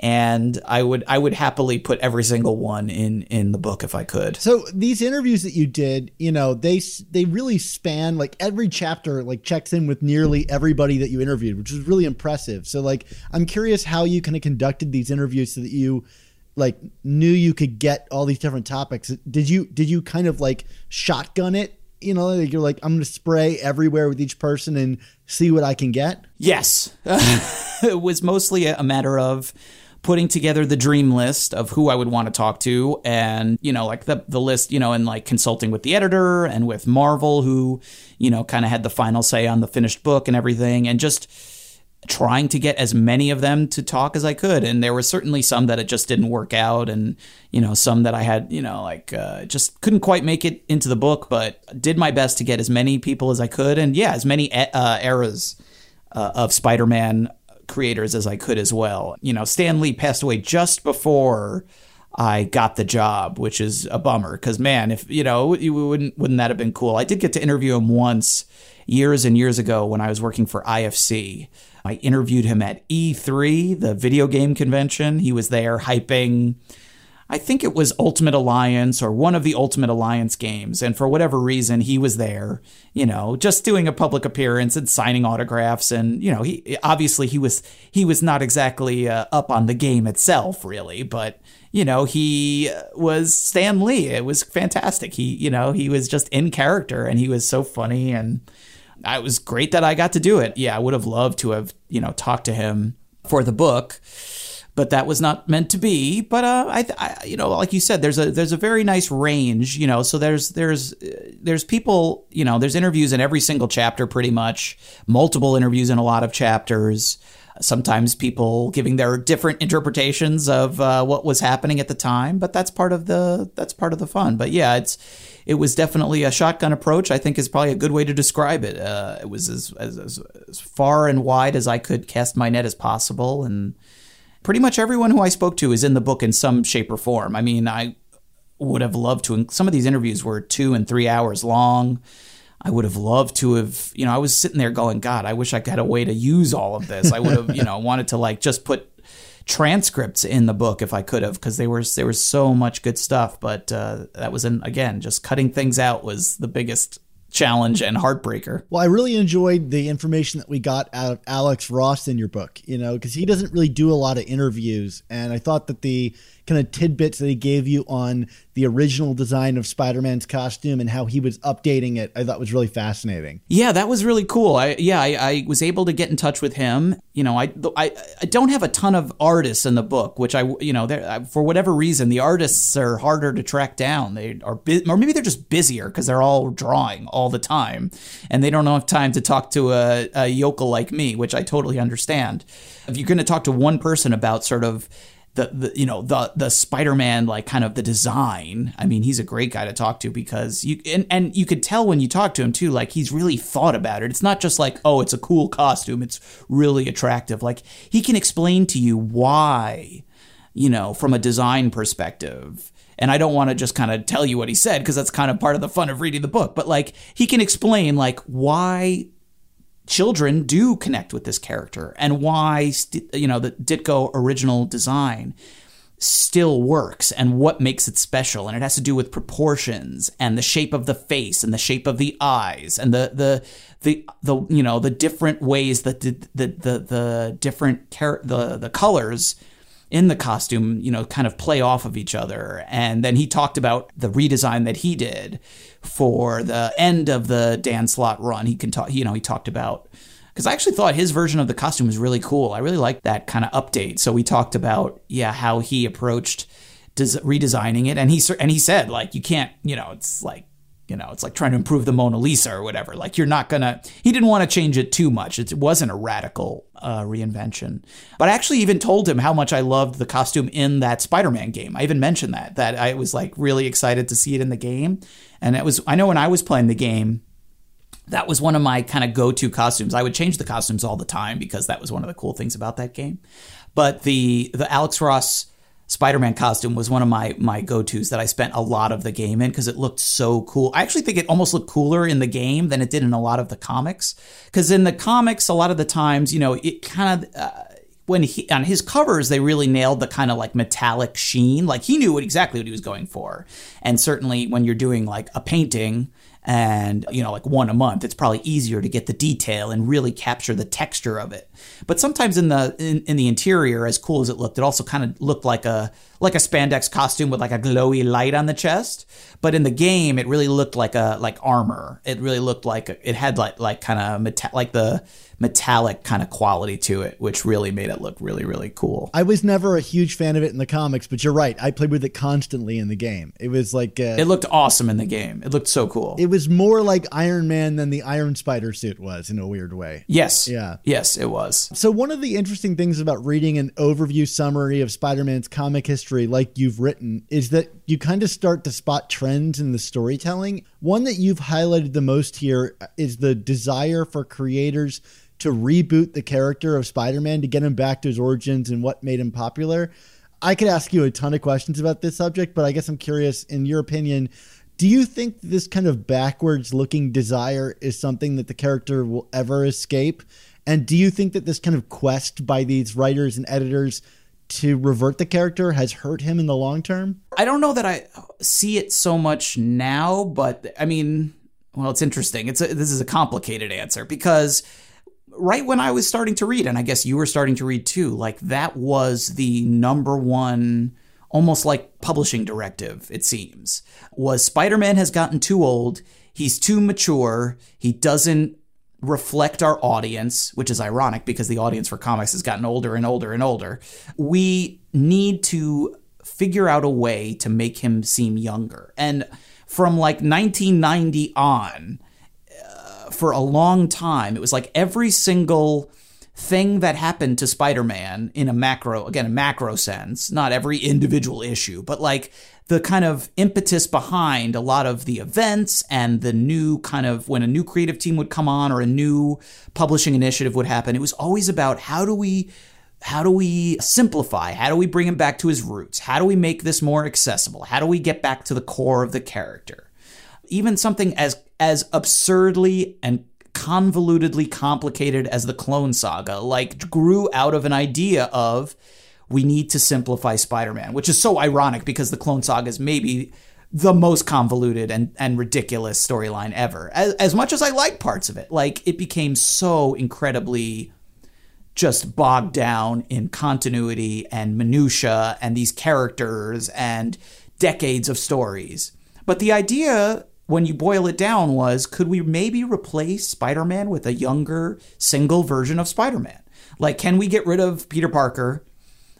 And I would I would happily put every single one in in the book if I could. So these interviews that you did, you know, they they really span like every chapter like checks in with nearly everybody that you interviewed, which is really impressive. So like I'm curious how you kind of conducted these interviews so that you like knew you could get all these different topics did you did you kind of like shotgun it you know like you're like i'm gonna spray everywhere with each person and see what i can get yes it was mostly a matter of putting together the dream list of who I would want to talk to and you know like the the list you know and like consulting with the editor and with Marvel who you know kind of had the final say on the finished book and everything and just trying to get as many of them to talk as I could. And there were certainly some that it just didn't work out. And, you know, some that I had, you know, like uh, just couldn't quite make it into the book, but did my best to get as many people as I could. And yeah, as many uh, eras uh, of Spider Man creators as I could as well. You know, Stan Lee passed away just before. I got the job, which is a bummer because man, if you know, you wouldn't wouldn't that have been cool? I did get to interview him once years and years ago when I was working for IFC. I interviewed him at E3, the video game convention. He was there hyping. I think it was Ultimate Alliance or one of the Ultimate Alliance games. And for whatever reason, he was there, you know, just doing a public appearance and signing autographs. And, you know, he obviously he was he was not exactly uh, up on the game itself, really, but you know, he was Stan Lee. It was fantastic. He, you know, he was just in character and he was so funny and it was great that I got to do it. Yeah, I would have loved to have, you know, talked to him for the book but that was not meant to be. But uh, I, I, you know, like you said, there's a there's a very nice range, you know. So there's there's there's people, you know, there's interviews in every single chapter, pretty much, multiple interviews in a lot of chapters. Sometimes people giving their different interpretations of uh, what was happening at the time, but that's part of the that's part of the fun. But yeah, it's it was definitely a shotgun approach. I think is probably a good way to describe it. Uh, it was as, as as far and wide as I could cast my net as possible, and pretty much everyone who I spoke to is in the book in some shape or form. I mean, I would have loved to. Some of these interviews were two and three hours long. I would have loved to have, you know, I was sitting there going, God, I wish I had a way to use all of this. I would have, you know, wanted to like just put transcripts in the book if I could have, because there was there was so much good stuff. But uh, that was an again, just cutting things out was the biggest challenge and heartbreaker. Well, I really enjoyed the information that we got out of Alex Ross in your book, you know, because he doesn't really do a lot of interviews. And I thought that the kind of tidbits that he gave you on the original design of Spider-Man's costume and how he was updating it, I thought was really fascinating. Yeah, that was really cool. I yeah, I, I was able to get in touch with him. You know, I, I I don't have a ton of artists in the book, which I you know for whatever reason the artists are harder to track down. They are or maybe they're just busier because they're all drawing all the time, and they don't have time to talk to a, a yokel like me, which I totally understand. If you're going to talk to one person about sort of the, the you know the the Spider-Man like kind of the design. I mean, he's a great guy to talk to because you and and you could tell when you talk to him too like he's really thought about it. It's not just like, "Oh, it's a cool costume. It's really attractive." Like he can explain to you why, you know, from a design perspective. And I don't want to just kind of tell you what he said because that's kind of part of the fun of reading the book, but like he can explain like why children do connect with this character and why you know the Ditko original design still works and what makes it special. And it has to do with proportions and the shape of the face and the shape of the eyes and the the the, the you know the different ways that the the the, the different char- the the colors in the costume, you know, kind of play off of each other. And then he talked about the redesign that he did for the end of the Dan Slott run. He can talk, you know, he talked about because I actually thought his version of the costume was really cool. I really liked that kind of update. So we talked about yeah how he approached des- redesigning it, and he and he said like you can't you know it's like you know, it's like trying to improve the Mona Lisa or whatever. Like you're not gonna. He didn't want to change it too much. It wasn't a radical uh, reinvention. But I actually even told him how much I loved the costume in that Spider-Man game. I even mentioned that that I was like really excited to see it in the game. And it was. I know when I was playing the game, that was one of my kind of go-to costumes. I would change the costumes all the time because that was one of the cool things about that game. But the the Alex Ross Spider-Man costume was one of my my go-tos that I spent a lot of the game in because it looked so cool. I actually think it almost looked cooler in the game than it did in a lot of the comics. Because in the comics, a lot of the times, you know, it kind of uh, when he on his covers they really nailed the kind of like metallic sheen. Like he knew what, exactly what he was going for. And certainly when you're doing like a painting and you know like one a month it's probably easier to get the detail and really capture the texture of it. But sometimes in the in, in the interior as cool as it looked it also kind of looked like a like a spandex costume with like a glowy light on the chest but in the game it really looked like a like armor it really looked like a, it had like like kind of meta- like the metallic kind of quality to it, which really made it look really, really cool. I was never a huge fan of it in the comics, but you're right. I played with it constantly in the game. It was like uh, it looked awesome in the game. It looked so cool. It was more like Iron Man than the Iron Spider suit was in a weird way. Yes. Yeah. Yes, it was. So one of the interesting things about reading an overview summary of Spider-Man's comic history, like you've written, is that you kind of start to spot trends in the storytelling. One that you've highlighted the most here is the desire for creators to reboot the character of Spider-Man to get him back to his origins and what made him popular. I could ask you a ton of questions about this subject, but I guess I'm curious in your opinion, do you think this kind of backwards looking desire is something that the character will ever escape? And do you think that this kind of quest by these writers and editors to revert the character has hurt him in the long term? I don't know that I see it so much now, but I mean, well, it's interesting. It's a, this is a complicated answer because right when I was starting to read, and I guess you were starting to read too, like that was the number one, almost like publishing directive. It seems was Spider-Man has gotten too old. He's too mature. He doesn't reflect our audience, which is ironic because the audience for comics has gotten older and older and older. We need to figure out a way to make him seem younger. And from like 1990 on, uh, for a long time, it was like every single thing that happened to Spider-Man in a macro, again, a macro sense, not every individual issue, but like the kind of impetus behind a lot of the events and the new kind of when a new creative team would come on or a new publishing initiative would happen, it was always about how do we how do we simplify? How do we bring him back to his roots? How do we make this more accessible? How do we get back to the core of the character? Even something as as absurdly and convolutedly complicated as the Clone Saga like grew out of an idea of we need to simplify Spider-Man, which is so ironic because the Clone Saga is maybe the most convoluted and, and ridiculous storyline ever. As, as much as I like parts of it, like it became so incredibly just bogged down in continuity and minutia and these characters and decades of stories. But the idea when you boil it down was could we maybe replace Spider-Man with a younger single version of Spider-Man? Like can we get rid of Peter Parker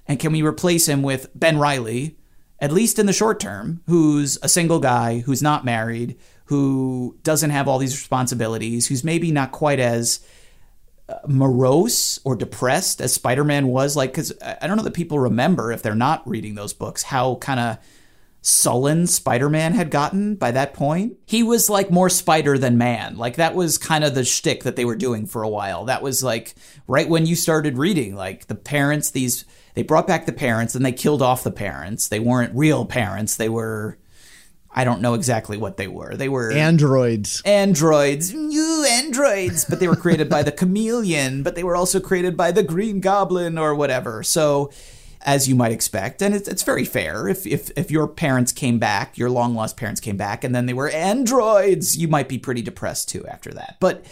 and can we replace him with Ben Riley, at least in the short term, who's a single guy, who's not married, who doesn't have all these responsibilities, who's maybe not quite as uh, morose or depressed as Spider-Man was like cuz I don't know that people remember if they're not reading those books how kind of sullen Spider-Man had gotten by that point. He was like more spider than man. Like that was kind of the shtick that they were doing for a while. That was like right when you started reading, like the parents, these they brought back the parents and they killed off the parents. They weren't real parents. They were I don't know exactly what they were. They were androids. Androids, new androids, but they were created by the chameleon, but they were also created by the green goblin or whatever. So as you might expect, and it's, it's very fair. If, if if your parents came back, your long lost parents came back, and then they were androids, you might be pretty depressed too after that. But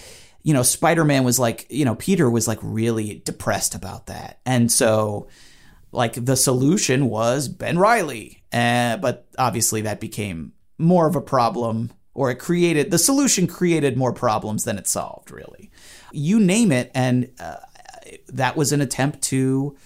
you know, Spider Man was like, you know, Peter was like really depressed about that, and so like the solution was Ben Riley, uh, but obviously that became more of a problem, or it created the solution created more problems than it solved. Really, you name it, and uh, that was an attempt to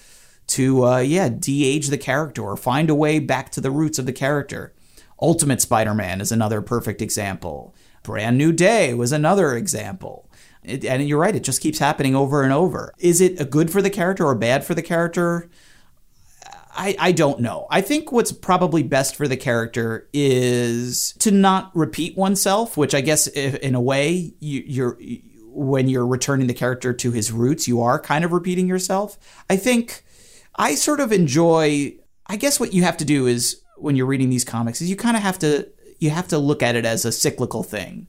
to uh, yeah de-age the character or find a way back to the roots of the character. Ultimate Spider-Man is another perfect example. Brand New Day was another example. It, and you're right, it just keeps happening over and over. Is it a good for the character or bad for the character? I, I don't know. I think what's probably best for the character is to not repeat oneself, which I guess if, in a way you, you're when you're returning the character to his roots, you are kind of repeating yourself. I think I sort of enjoy. I guess what you have to do is when you're reading these comics is you kind of have to you have to look at it as a cyclical thing.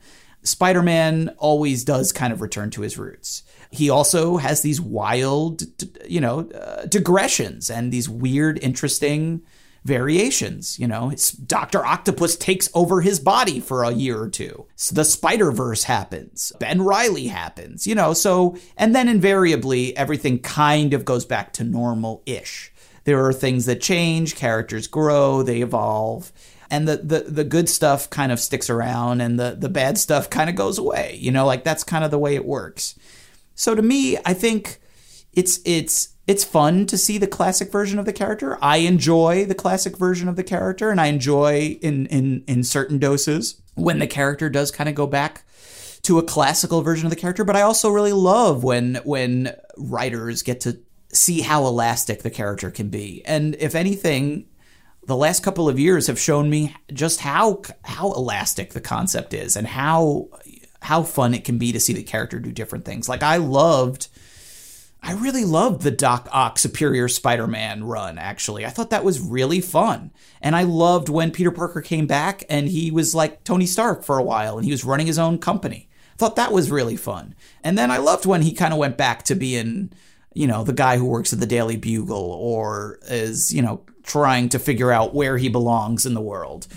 Spider-Man always does kind of return to his roots. He also has these wild, you know, uh, digressions and these weird, interesting variations. You know, Doctor Octopus takes over his body for a year or two. So the Spider Verse happens. Ben Riley happens. You know, so and then invariably everything kind of goes back to normal ish. There are things that change, characters grow, they evolve, and the, the the good stuff kind of sticks around and the the bad stuff kind of goes away you know like that's kind of the way it works. So to me i think it's it's it's fun to see the classic version of the character. I enjoy the classic version of the character and i enjoy in in in certain doses when the character does kind of go back to a classical version of the character but i also really love when when writers get to see how elastic the character can be. And if anything the last couple of years have shown me just how how elastic the concept is and how how fun it can be to see the character do different things. Like I loved I really loved the Doc Ock Superior Spider-Man run actually. I thought that was really fun. And I loved when Peter Parker came back and he was like Tony Stark for a while and he was running his own company. I thought that was really fun. And then I loved when he kind of went back to being you know, the guy who works at the Daily Bugle or is, you know, trying to figure out where he belongs in the world.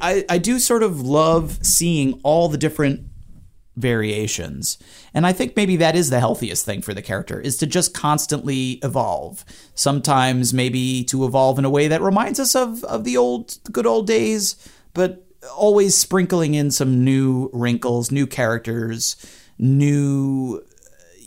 I, I do sort of love seeing all the different variations. And I think maybe that is the healthiest thing for the character is to just constantly evolve. Sometimes maybe to evolve in a way that reminds us of of the old good old days, but always sprinkling in some new wrinkles, new characters, new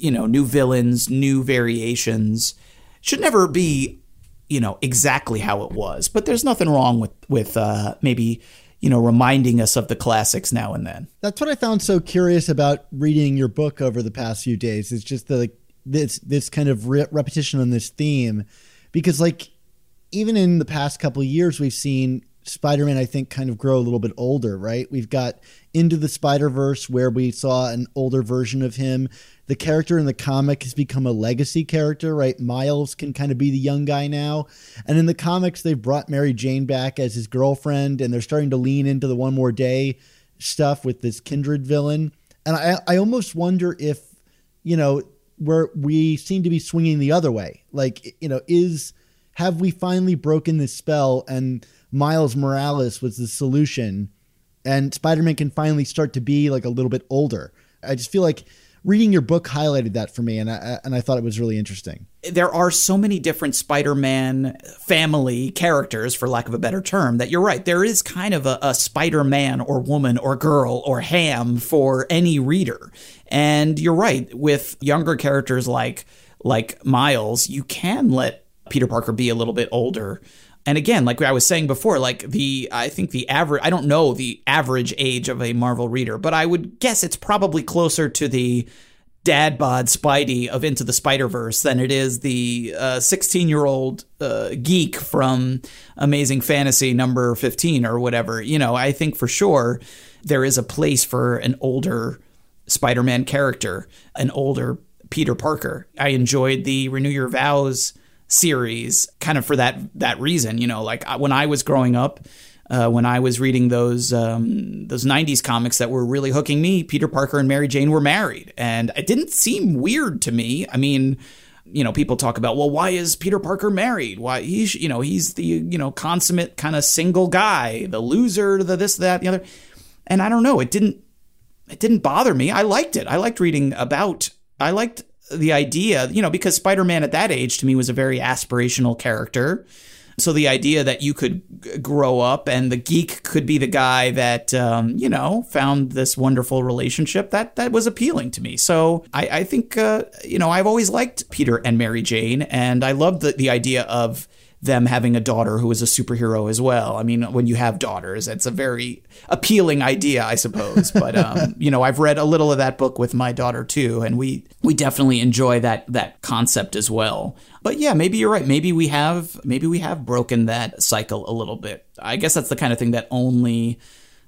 you know, new villains, new variations. Should never be you know exactly how it was, but there's nothing wrong with with uh, maybe you know, reminding us of the classics now and then. That's what I found so curious about reading your book over the past few days. Is just the like this this kind of re- repetition on this theme, because like even in the past couple years, we've seen Spider-Man, I think, kind of grow a little bit older, right? We've got Into the Spider-Verse where we saw an older version of him. The character in the comic has become a legacy character, right? Miles can kind of be the young guy now. And in the comics, they've brought Mary Jane back as his girlfriend, and they're starting to lean into the one more day stuff with this kindred villain. And I, I almost wonder if, you know, where we seem to be swinging the other way. Like, you know, is have we finally broken this spell and Miles Morales was the solution and Spider-Man can finally start to be like a little bit older. I just feel like reading your book highlighted that for me and I and I thought it was really interesting. There are so many different Spider-Man family characters for lack of a better term that you're right. There is kind of a, a Spider-Man or woman or girl or ham for any reader. And you're right with younger characters like like Miles, you can let Peter Parker be a little bit older. And again, like I was saying before, like the I think the average I don't know the average age of a Marvel reader, but I would guess it's probably closer to the dad bod Spidey of Into the Spider Verse than it is the 16 uh, year old uh, geek from Amazing Fantasy number 15 or whatever. You know, I think for sure there is a place for an older Spider Man character, an older Peter Parker. I enjoyed the Renew Your Vows series kind of for that that reason you know like when i was growing up uh, when I was reading those um, those '90s comics that were really hooking me, Peter Parker and Mary Jane were married, and it didn't seem weird to me. I mean, you know, people talk about, well, why is Peter Parker married? Why he's you know he's the you know consummate kind of single guy, the loser, the this, that, the other, and I don't know, it didn't it didn't bother me. I liked it. I liked reading about. I liked the idea, you know, because Spider Man at that age to me was a very aspirational character. So the idea that you could grow up and the geek could be the guy that um, you know found this wonderful relationship that that was appealing to me. So I, I think uh, you know I've always liked Peter and Mary Jane, and I loved the the idea of them having a daughter who is a superhero as well. I mean, when you have daughters, it's a very appealing idea, I suppose. But um, you know, I've read a little of that book with my daughter too, and we we definitely enjoy that that concept as well. But yeah, maybe you're right. Maybe we have maybe we have broken that cycle a little bit. I guess that's the kind of thing that only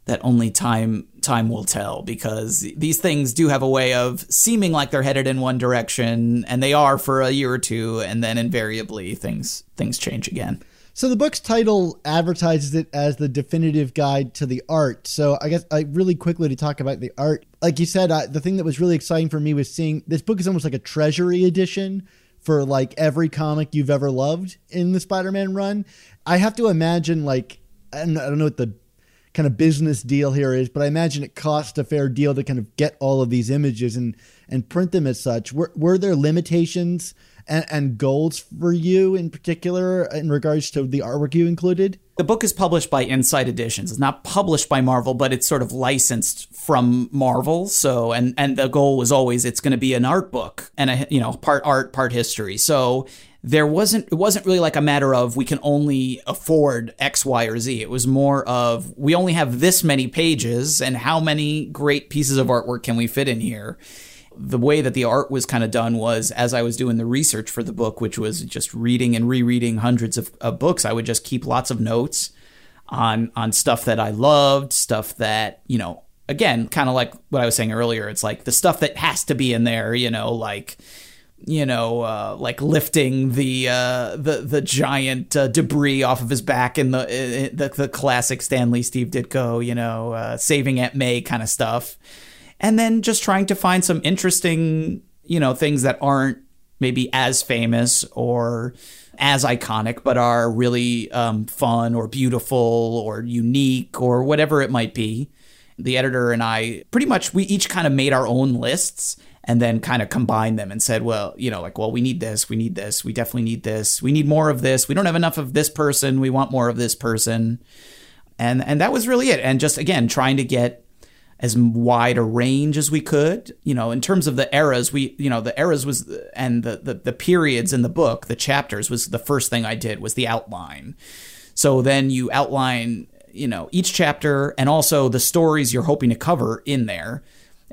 that only time time will tell because these things do have a way of seeming like they're headed in one direction and they are for a year or two and then invariably things things change again. So the book's title advertises it as the definitive guide to the art. So I guess I really quickly to talk about the art. Like you said, I, the thing that was really exciting for me was seeing this book is almost like a treasury edition for like every comic you've ever loved in the Spider-Man run. I have to imagine like I don't know what the kind of business deal here is, but I imagine it cost a fair deal to kind of get all of these images and and print them as such. Were were there limitations and, and goals for you in particular in regards to the artwork you included? The book is published by Insight Editions. It's not published by Marvel, but it's sort of licensed from Marvel. So, and and the goal was always it's going to be an art book and a you know part art, part history. So there wasn't it wasn't really like a matter of we can only afford X, Y, or Z. It was more of we only have this many pages and how many great pieces of artwork can we fit in here. The way that the art was kind of done was as I was doing the research for the book, which was just reading and rereading hundreds of, of books, I would just keep lots of notes on on stuff that I loved, stuff that, you know, again, kind of like what I was saying earlier, it's like the stuff that has to be in there, you know, like you know, uh, like lifting the uh, the the giant uh, debris off of his back in the the, the classic Stan Lee Steve Ditko, you know, uh, saving Aunt May kind of stuff, and then just trying to find some interesting, you know, things that aren't maybe as famous or as iconic, but are really um, fun or beautiful or unique or whatever it might be. The editor and I pretty much we each kind of made our own lists and then kind of combined them and said, well, you know, like, well, we need this, we need this, we definitely need this, we need more of this, we don't have enough of this person, we want more of this person. And and that was really it. And just again, trying to get as wide a range as we could. You know, in terms of the eras, we you know the eras was and the the, the periods in the book, the chapters was the first thing I did was the outline. So then you outline you know each chapter and also the stories you're hoping to cover in there.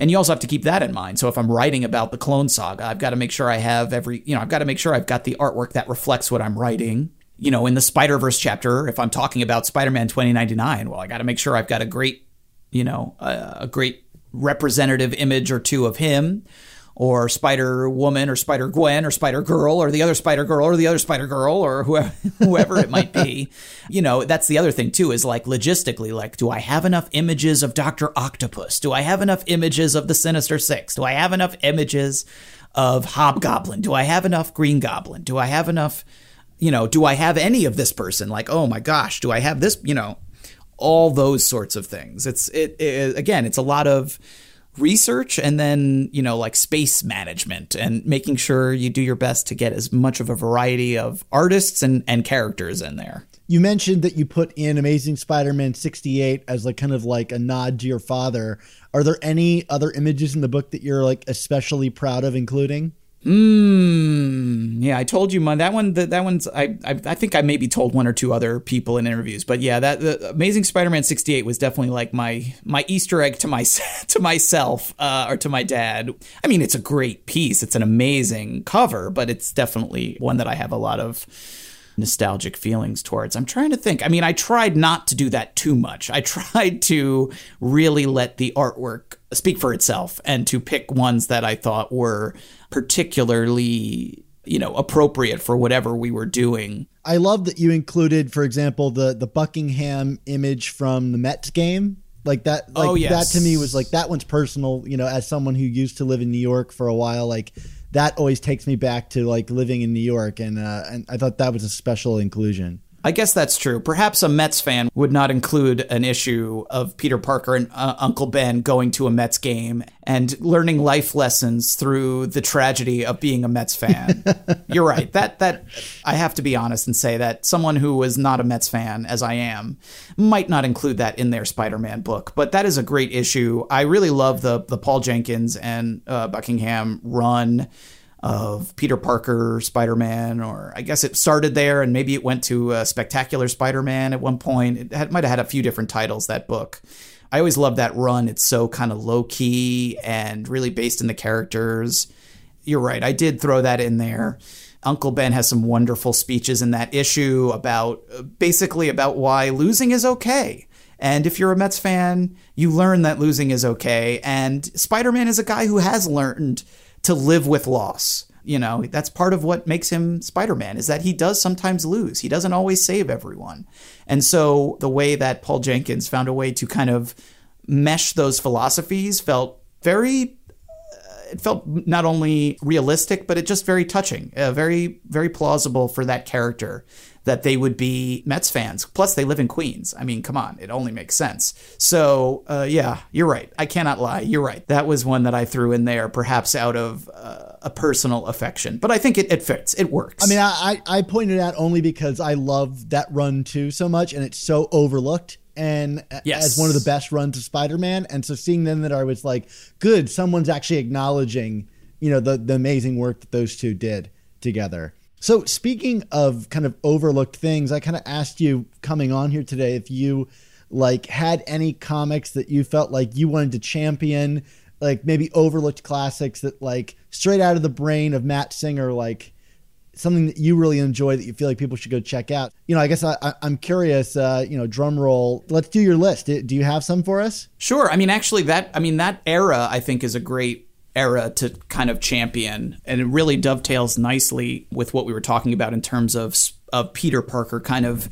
And you also have to keep that in mind. So if I'm writing about the Clone Saga, I've got to make sure I have every, you know, I've got to make sure I've got the artwork that reflects what I'm writing. You know, in the Spider Verse chapter, if I'm talking about Spider Man 2099, well, I got to make sure I've got a great you know, a, a great representative image or two of him or Spider Woman or Spider Gwen or Spider Girl or the other Spider Girl or the other Spider Girl or whoever, whoever it might be. You know, that's the other thing too is like logistically, like, do I have enough images of Dr. Octopus? Do I have enough images of the Sinister Six? Do I have enough images of Hobgoblin? Do I have enough Green Goblin? Do I have enough, you know, do I have any of this person? Like, oh my gosh, do I have this, you know, all those sorts of things. It's it, it, again, it's a lot of research and then you know like space management and making sure you do your best to get as much of a variety of artists and and characters in there. You mentioned that you put in Amazing Spider-Man 68 as like kind of like a nod to your father. Are there any other images in the book that you're like especially proud of including? Hmm. Yeah, I told you my that one. That, that one's. I, I I think I maybe told one or two other people in interviews, but yeah, that the Amazing Spider-Man '68 was definitely like my my Easter egg to my to myself uh, or to my dad. I mean, it's a great piece. It's an amazing cover, but it's definitely one that I have a lot of nostalgic feelings towards. I'm trying to think. I mean, I tried not to do that too much. I tried to really let the artwork speak for itself and to pick ones that I thought were particularly you know appropriate for whatever we were doing. I love that you included, for example, the the Buckingham image from the Mets game. Like that, like oh, yes. that to me was like that one's personal. You know, as someone who used to live in New York for a while, like that always takes me back to like living in New York, and uh, and I thought that was a special inclusion. I guess that's true. Perhaps a Mets fan would not include an issue of Peter Parker and uh, Uncle Ben going to a Mets game and learning life lessons through the tragedy of being a Mets fan. You're right. That that I have to be honest and say that someone who was not a Mets fan as I am might not include that in their Spider-Man book, but that is a great issue. I really love the the Paul Jenkins and uh, Buckingham run of Peter Parker Spider Man, or I guess it started there and maybe it went to uh, Spectacular Spider Man at one point. It had, might have had a few different titles, that book. I always love that run. It's so kind of low key and really based in the characters. You're right. I did throw that in there. Uncle Ben has some wonderful speeches in that issue about basically about why losing is okay. And if you're a Mets fan, you learn that losing is okay. And Spider Man is a guy who has learned to live with loss. You know, that's part of what makes him Spider Man is that he does sometimes lose. He doesn't always save everyone. And so the way that Paul Jenkins found a way to kind of mesh those philosophies felt very it felt not only realistic, but it just very touching, uh, very very plausible for that character that they would be Mets fans. Plus, they live in Queens. I mean, come on, it only makes sense. So, uh, yeah, you're right. I cannot lie. You're right. That was one that I threw in there, perhaps out of uh, a personal affection, but I think it, it fits. It works. I mean, I, I pointed out only because I love that run too so much, and it's so overlooked and yes. as one of the best runs of Spider-Man. And so seeing them that I was like, good, someone's actually acknowledging, you know, the the amazing work that those two did together. So, speaking of kind of overlooked things, I kind of asked you coming on here today if you like had any comics that you felt like you wanted to champion, like maybe overlooked classics that like straight out of the brain of Matt Singer, like something that you really enjoy that you feel like people should go check out. You know, I guess I, am curious. Uh, you know, drum roll. Let's do your list. Do you have some for us? Sure. I mean, actually, that I mean that era I think is a great era to kind of champion and it really dovetails nicely with what we were talking about in terms of of Peter Parker kind of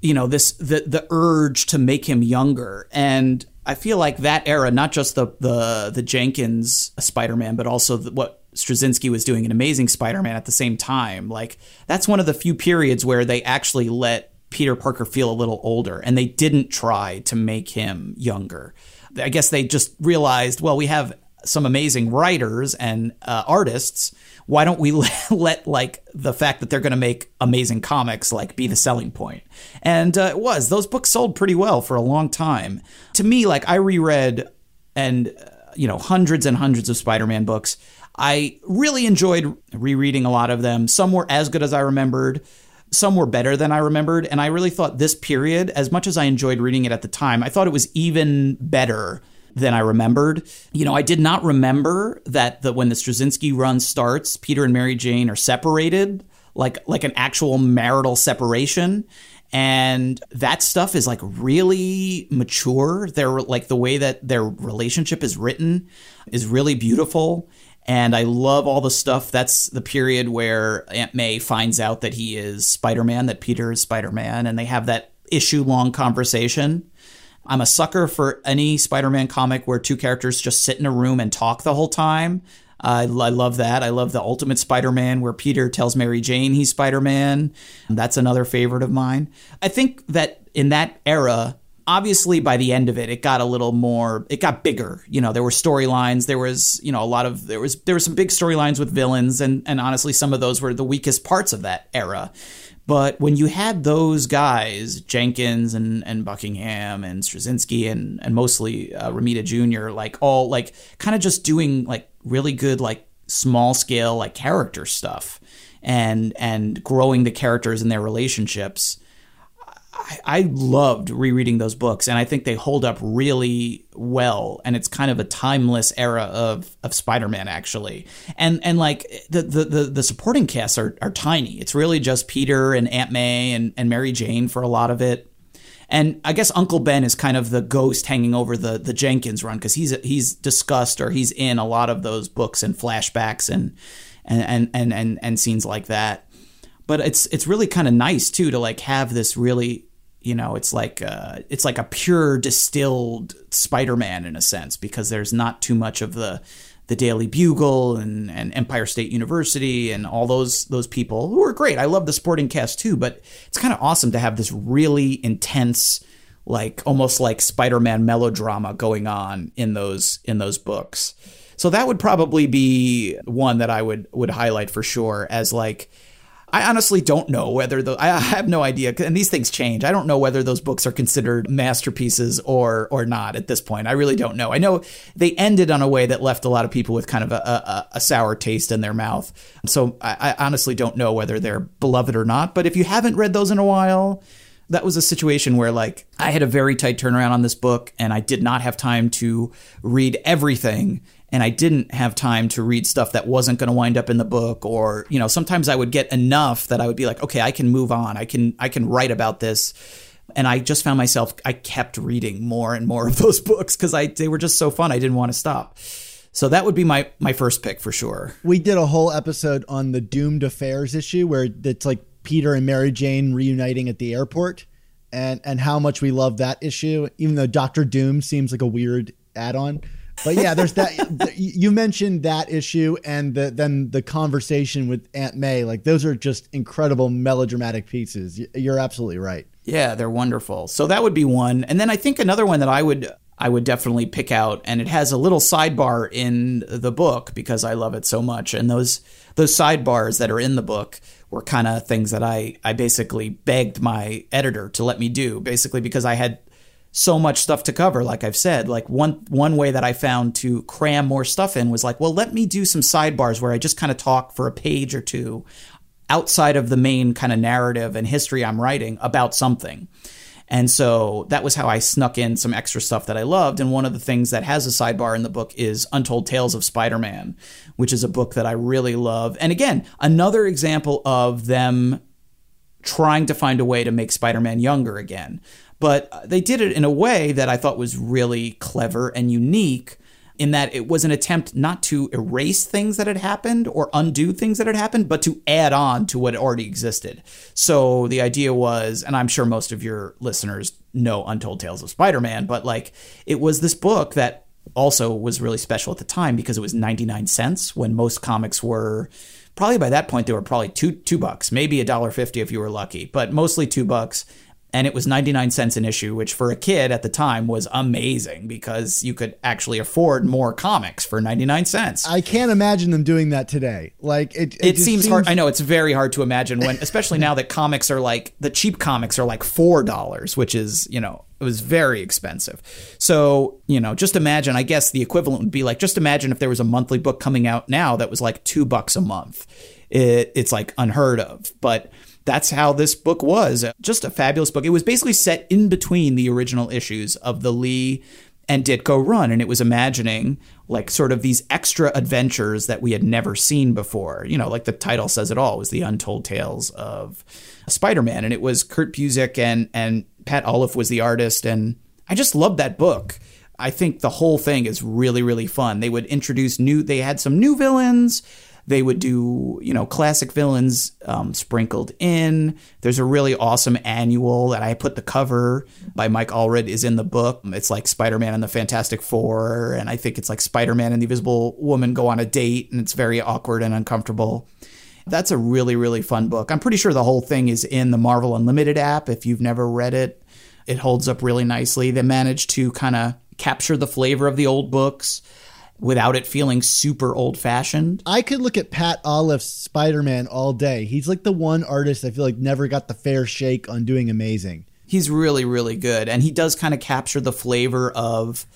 you know this the the urge to make him younger and I feel like that era not just the the the Jenkins Spider-Man but also the, what Straczynski was doing an amazing Spider-Man at the same time. Like that's one of the few periods where they actually let Peter Parker feel a little older and they didn't try to make him younger. I guess they just realized, well, we have some amazing writers and uh, artists. Why don't we let, let like the fact that they're going to make amazing comics like be the selling point? And uh, it was those books sold pretty well for a long time. To me, like I reread and uh, you know hundreds and hundreds of Spider-Man books. I really enjoyed rereading a lot of them. Some were as good as I remembered. Some were better than I remembered. And I really thought this period, as much as I enjoyed reading it at the time, I thought it was even better than I remembered. You know, I did not remember that the when the Straczynski run starts, Peter and Mary Jane are separated, like like an actual marital separation. And that stuff is like really mature. They're like the way that their relationship is written is really beautiful. And I love all the stuff. That's the period where Aunt May finds out that he is Spider Man, that Peter is Spider Man, and they have that issue long conversation. I'm a sucker for any Spider Man comic where two characters just sit in a room and talk the whole time. I, I love that. I love the Ultimate Spider Man where Peter tells Mary Jane he's Spider Man. That's another favorite of mine. I think that in that era, obviously by the end of it it got a little more it got bigger. You know there were storylines. There was you know a lot of there was there were some big storylines with villains and and honestly some of those were the weakest parts of that era. But when you had those guys jenkins and and buckingham and straczynski and and mostly uh, romita jr like all like kind of just doing like really good like small scale like character stuff and and growing the characters and their relationships I, I loved rereading those books, and I think they hold up really well. And it's kind of a timeless era of of Spider Man, actually. And and like the, the the the supporting casts are are tiny. It's really just Peter and Aunt May and and Mary Jane for a lot of it. And I guess Uncle Ben is kind of the ghost hanging over the the Jenkins run because he's he's discussed or he's in a lot of those books and flashbacks and and and and, and scenes like that but it's it's really kind of nice too to like have this really you know it's like uh, it's like a pure distilled Spider-Man in a sense because there's not too much of the the Daily Bugle and, and Empire State University and all those those people who are great. I love the sporting cast too, but it's kind of awesome to have this really intense, like almost like Spider-Man melodrama going on in those in those books. So that would probably be one that I would would highlight for sure as like I honestly don't know whether the I have no idea, and these things change. I don't know whether those books are considered masterpieces or or not at this point. I really don't know. I know they ended on a way that left a lot of people with kind of a, a, a sour taste in their mouth. So I, I honestly don't know whether they're beloved or not. But if you haven't read those in a while, that was a situation where like I had a very tight turnaround on this book and I did not have time to read everything and I didn't have time to read stuff that wasn't going to wind up in the book or you know sometimes I would get enough that I would be like okay I can move on I can I can write about this and I just found myself I kept reading more and more of those books cuz I they were just so fun I didn't want to stop. So that would be my my first pick for sure. We did a whole episode on the doomed affairs issue where it's like Peter and Mary Jane reuniting at the airport and and how much we love that issue even though Doctor Doom seems like a weird add-on. But yeah, there's that. you mentioned that issue, and the, then the conversation with Aunt May. Like those are just incredible melodramatic pieces. You're absolutely right. Yeah, they're wonderful. So that would be one, and then I think another one that I would I would definitely pick out, and it has a little sidebar in the book because I love it so much. And those those sidebars that are in the book were kind of things that I I basically begged my editor to let me do, basically because I had so much stuff to cover like i've said like one one way that i found to cram more stuff in was like well let me do some sidebars where i just kind of talk for a page or two outside of the main kind of narrative and history i'm writing about something and so that was how I snuck in some extra stuff that I loved. And one of the things that has a sidebar in the book is Untold Tales of Spider Man, which is a book that I really love. And again, another example of them trying to find a way to make Spider Man younger again but uh, they did it in a way that I thought was really clever and unique in that it was an attempt not to erase things that had happened or undo things that had happened, but to add on to what already existed. So the idea was, and I'm sure most of your listeners know Untold Tales of Spider Man, but like it was this book that also was really special at the time because it was 99 cents when most comics were probably by that point they were probably two two bucks, maybe a dollar fifty if you were lucky, but mostly two bucks. And it was 99 cents an issue, which for a kid at the time was amazing because you could actually afford more comics for 99 cents. I can't imagine them doing that today. Like it, it, just seems, hard. I know it's very hard to imagine when, especially now that comics are like the cheap comics are like four dollars, which is you know it was very expensive. So you know, just imagine. I guess the equivalent would be like just imagine if there was a monthly book coming out now that was like two bucks a month. It, it's like unheard of, but that's how this book was. Just a fabulous book. It was basically set in between the original issues of the Lee and Ditko run, and it was imagining like sort of these extra adventures that we had never seen before. You know, like the title says it all, was the untold tales of Spider-Man, and it was Kurt Busiek and and Pat Olliffe was the artist, and I just loved that book. I think the whole thing is really really fun. They would introduce new. They had some new villains. They would do, you know, classic villains um, sprinkled in. There's a really awesome annual that I put the cover by Mike Allred is in the book. It's like Spider Man and the Fantastic Four, and I think it's like Spider Man and the Invisible Woman go on a date, and it's very awkward and uncomfortable. That's a really, really fun book. I'm pretty sure the whole thing is in the Marvel Unlimited app. If you've never read it, it holds up really nicely. They managed to kind of capture the flavor of the old books without it feeling super old fashioned. I could look at Pat Olliffe's Spider Man all day. He's like the one artist I feel like never got the fair shake on doing amazing. He's really, really good. And he does kind of capture the flavor of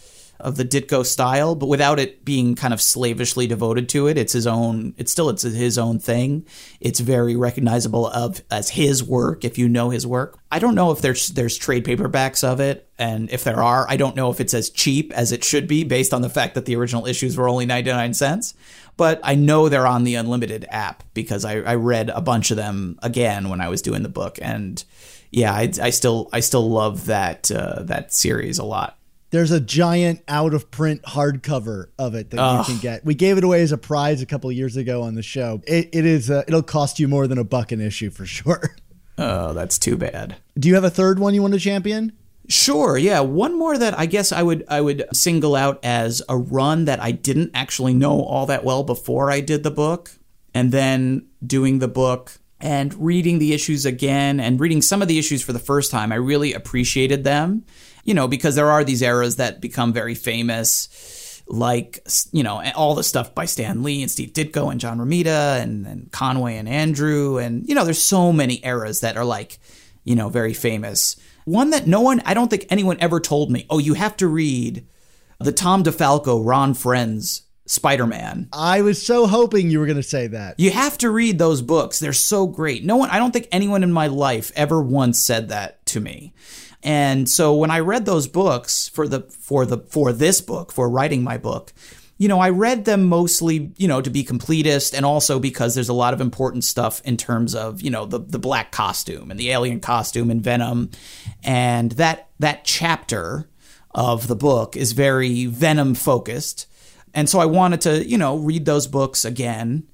of the Ditko style, but without it being kind of slavishly devoted to it. It's his own. It's still it's his own thing. It's very recognizable of as his work if you know his work. I don't know if there's there's trade paperbacks of it, and if there are, I don't know if it's as cheap as it should be based on the fact that the original issues were only ninety nine cents. But I know they're on the Unlimited app because I, I read a bunch of them again when I was doing the book, and yeah, I, I still I still love that uh, that series a lot. There's a giant out of print hardcover of it that Ugh. you can get. We gave it away as a prize a couple years ago on the show. It, it is uh, it'll cost you more than a buck an issue for sure. Oh, that's too bad. Do you have a third one you want to champion? Sure, yeah. One more that I guess I would I would single out as a run that I didn't actually know all that well before I did the book, and then doing the book and reading the issues again and reading some of the issues for the first time. I really appreciated them you know, because there are these eras that become very famous, like, you know, all the stuff by Stan Lee and Steve Ditko and John Romita and, and Conway and Andru. And, you know, there's so many eras that are like, you know, very famous. One that no one, I don't think anyone ever told me, oh, you have to read the Tom DeFalco, Ron Frenz Spider Man. I was so hoping you were going to say that. You have to read those books. They're so great. No one, I don't think anyone in my life ever once said that to me. And so when I read those books for the for the for this book, for writing my book, you know, I read them mostly, you know, to be completist and also because there's a lot of important stuff in terms of, you know, the the black costume and the alien costume and Venom and that that chapter of the book is very Venom focused. And so I wanted to, you know, read those books again.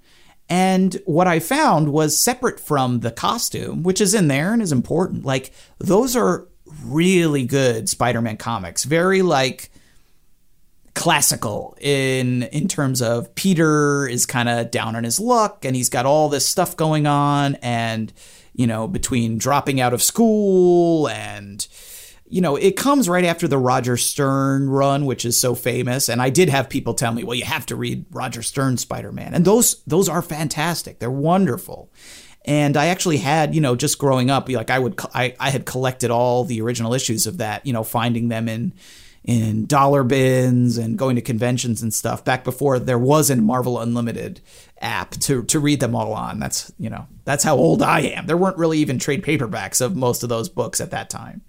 And what I found was separate from the costume, which is in there and is important. Like those are really good Spider-Man comics. Very like classical in in terms of Peter is kind of down on his luck and he's got all this stuff going on and you know between dropping out of school and you know it comes right after the Roger Stern run which is so famous. And I did have people tell me well you have to read Roger Stern Spider-Man. And those those are fantastic. They're wonderful and I actually had, you know, just growing up, like I would, I, I had collected all the original issues of that, you know, finding them in, in dollar bins and going to conventions and stuff back before there was a Marvel Unlimited app to, to read them all on. That's, you know, that's how old I am. There weren't really even trade paperbacks of most of those books at that time.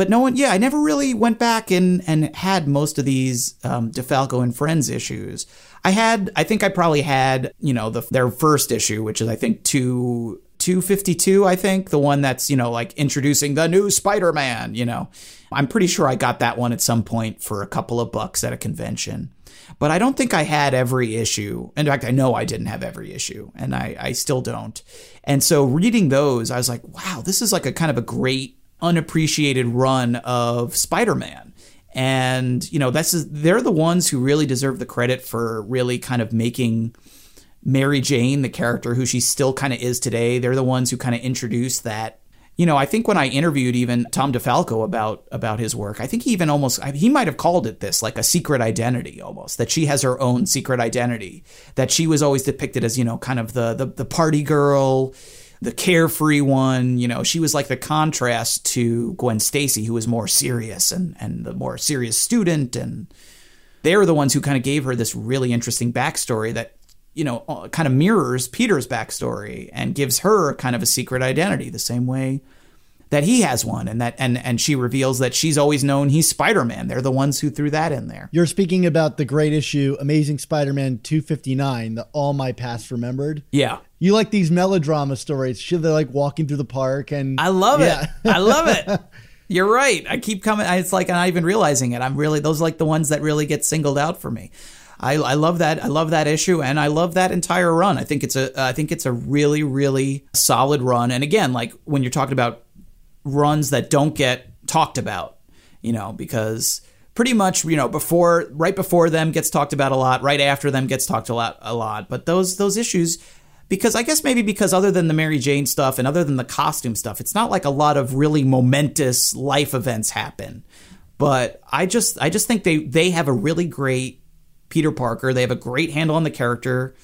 But no one, yeah, I never really went back and, and had most of these um, DeFalco and Frenz issues. I had, I think I probably had, you know, the, their first issue, which is I think two. 252, I think, the one that's, you know, like introducing the new Spider Man, you know. I'm pretty sure I got that one at some point for a couple of bucks at a convention. But I don't think I had every issue. In fact, I know I didn't have every issue, and I, I still don't. And so reading those, I was like, wow, this is like a kind of a great, unappreciated run of Spider Man And, you know, that's they're the ones who really deserve the credit for really kind of making Mary Jane, the character who she still kind of is today. They're the ones who kind of introduced that you know, I think when I interviewed even Tom DeFalco about about his work, I think he even almost he might have called it this like a secret identity almost that she has her own secret identity that she was always depicted as you know kind of the the, the party girl, the carefree one. You know, she was like the contrast to Gwen Stacy, who was more serious and and the more serious student and. They were the ones who kind of gave her this really interesting backstory that you know, uh, kind of mirrors Peter's backstory and gives her kind of a secret identity the same way that he has one and that and and she reveals that she's always known he's Spider-Man. They're the ones who threw that in there. You're speaking about the great issue Amazing Spider-Man 259, the All My Past Remembered. Yeah. You like these melodrama stories. Should they like walking through the park and I love yeah. it. I love it. You're right. I keep coming it's like I'm not even realizing it. I'm really those are like the ones that really get singled out for me. I, I love that. I love that issue, and I love that entire run. I think it's a I think it's a really really solid run. And again, like when you're talking about runs that don't get talked about, you know, because pretty much you know before right before them gets talked about a lot, right after them gets talked a lot a lot. But those those issues because I guess maybe because other than the Mary Jane stuff and other than the costume stuff, it's not like a lot of really momentous life events happen. But I just I just think they they have a really great Peter Parker. They have a great handle on the character.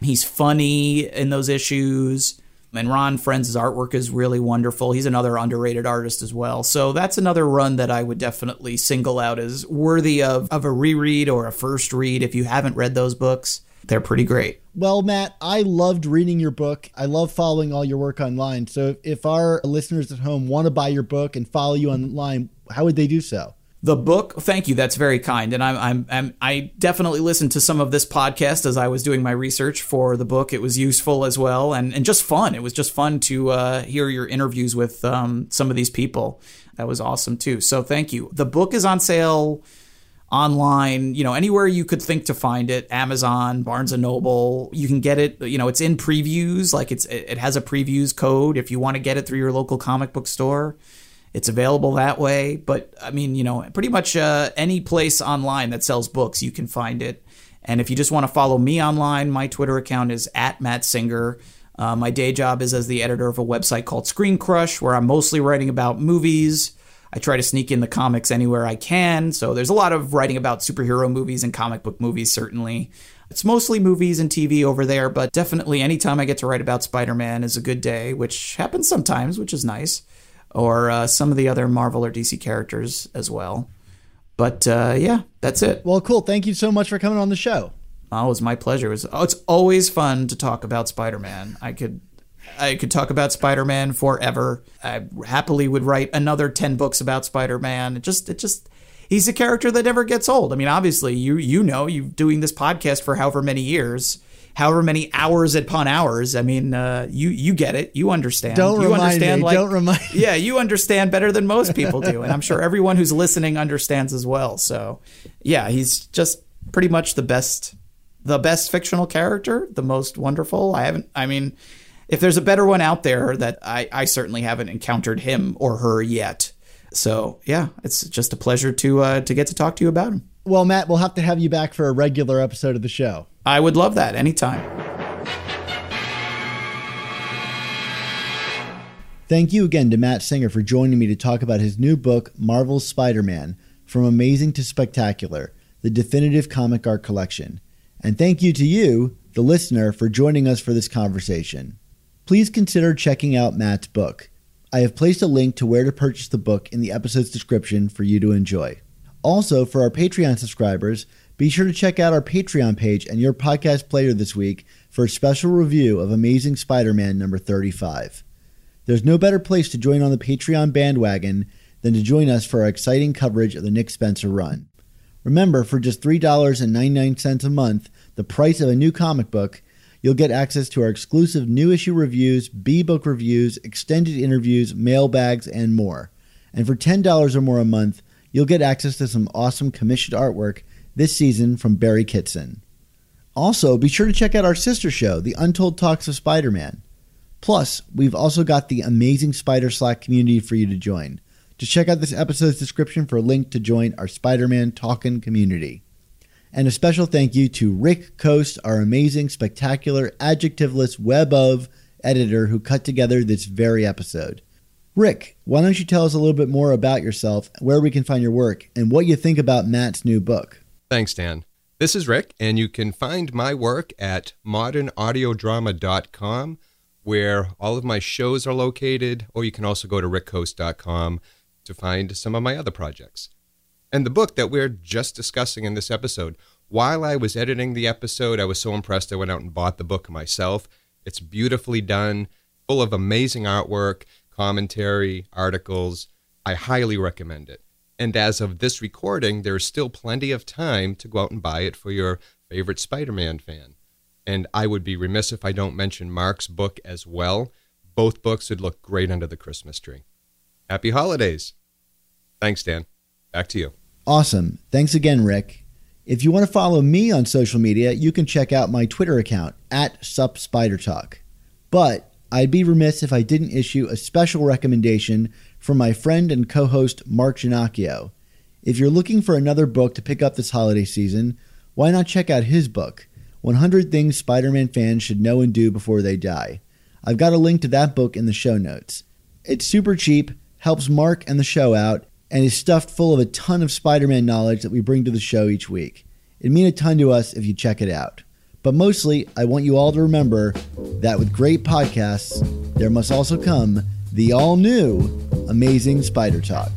He's funny in those issues. And Ron Frenz' artwork is really wonderful. He's another underrated artist as well. So that's another run that I would definitely single out as worthy of, of a reread or a first read if you haven't read those books. They're pretty great. Well, Matt, I loved reading your book. I love following all your work online. So if our listeners at home want to buy your book and follow you online, how would they do so? The book. Thank you. That's very kind. And I'm, I'm, I'm i definitely listened to some of this podcast as i was doing my research for the book. It was useful as well and, and just fun. It was just fun to uh, hear your interviews with um, some of these people. That was awesome too. So thank you. The book is on sale online you know anywhere you could think to find it amazon barnes and noble. You can get it you know it's in previews. Like it's it has a previews code if you want to get it through your local comic book store it's available that way. But I mean, you know, pretty much uh, any place online that sells books, you can find it. And if you just want to follow me online, my Twitter account is at Matt Singer. Uh, my day job is as the editor of a website called ScreenCrush, where I'm mostly writing about movies. I try to sneak in the comics anywhere I can. So there's a lot of writing about superhero movies and comic book movies, certainly. It's mostly movies and TV over there, but definitely anytime I get to write about Spider Man is a good day, which happens sometimes, which is nice or uh, some of the other Marvel or DC characters as well. But uh, yeah, that's it. Well, cool. Thank you so much for coming on the show. Oh, it was my pleasure. It was, oh, it's always fun to talk about Spider Man. I could. I could talk about Spider-Man forever. I happily would write another 10 books about Spider-Man. It just it just he's a character that never gets old. I mean, obviously, you you know, you doing this podcast for however many years however many hours upon hours. I mean, uh, you you get it. You understand. Don't you remind understand, me. Like, Don't remind. Yeah, you understand better than most people do, and I'm sure everyone who's listening understands as well. So, yeah, he's just pretty much the best, the best fictional character, the most wonderful. I haven't. I mean, if there's a better one out there, that I I certainly haven't encountered him or her yet. So yeah, it's just a pleasure to uh, to get to talk to you about him. Well, Matt, we'll have to have you back for a regular episode of the show. I would love that anytime. Thank you again to Matt Singer for joining me to talk about his new book, Marvel's Spider Man From Amazing to Spectacular, the definitive comic art collection. And thank you to you, the listener, for joining us for this conversation. Please consider checking out Matt's book. I have placed a link to where to purchase the book in the episode's description for you to enjoy. Also, for our Patreon subscribers, be sure to check out our Patreon page and your podcast player this week for a special review of Amazing Spider Man number 35. There's no better place to join on the Patreon bandwagon than to join us for our exciting coverage of the Nick Spencer run. Remember, for just $3.99 a month, the price of a new comic book, you'll get access to our exclusive new issue reviews, B book reviews, extended interviews, mailbags, and more. And for $10 or more a month, you'll get access to some awesome commissioned artwork this season from Barry Kitson. Also, be sure to check out our sister show, The Untold Talks of Spider Man. Plus, we've also got the amazing Spider Slack community for you to join. Just check out this episode's description for a link to join our Spider Man Talkin' community. And a special thank you to Rick Coast, our amazing, spectacular, adjectiveless web of editor who cut together this very episode. Rick, why don't you tell us a little bit more about yourself, where we can find your work, and what you think about Matt's new book? Thanks, Dan. This is Rick, and you can find my work at modernaudiodrama.com, where all of my shows are located, or you can also go to rickcoast.com to find some of my other projects. And the book that we're just discussing in this episode, while I was editing the episode, I was so impressed I went out and bought the book myself. It's beautifully done, full of amazing artwork, commentary, articles. I highly recommend it. And as of this recording, there's still plenty of time to go out and buy it for your favorite Spider Man fan. And I would be remiss if I don't mention Mark's book as well. Both books would look great under the Christmas tree. Happy holidays. Thanks, Dan. Back to you. Awesome. Thanks again, Rick. If you want to follow me on social media, you can check out my Twitter account at SupSpiderTalk. But I'd be remiss if I didn't issue a special recommendation from my friend and co host Mark Ginocchio. If you're looking for another book to pick up this holiday season, why not check out his book, 100 Things Spider Man fans should know and do before they die? I've got a link to that book in the show notes. It's super cheap, helps Mark and the show out, and is stuffed full of a ton of Spider Man knowledge that we bring to the show each week. It'd mean a ton to us if you check it out. But mostly, I want you all to remember that with great podcasts, there must also come the all new Amazing Spider Talk.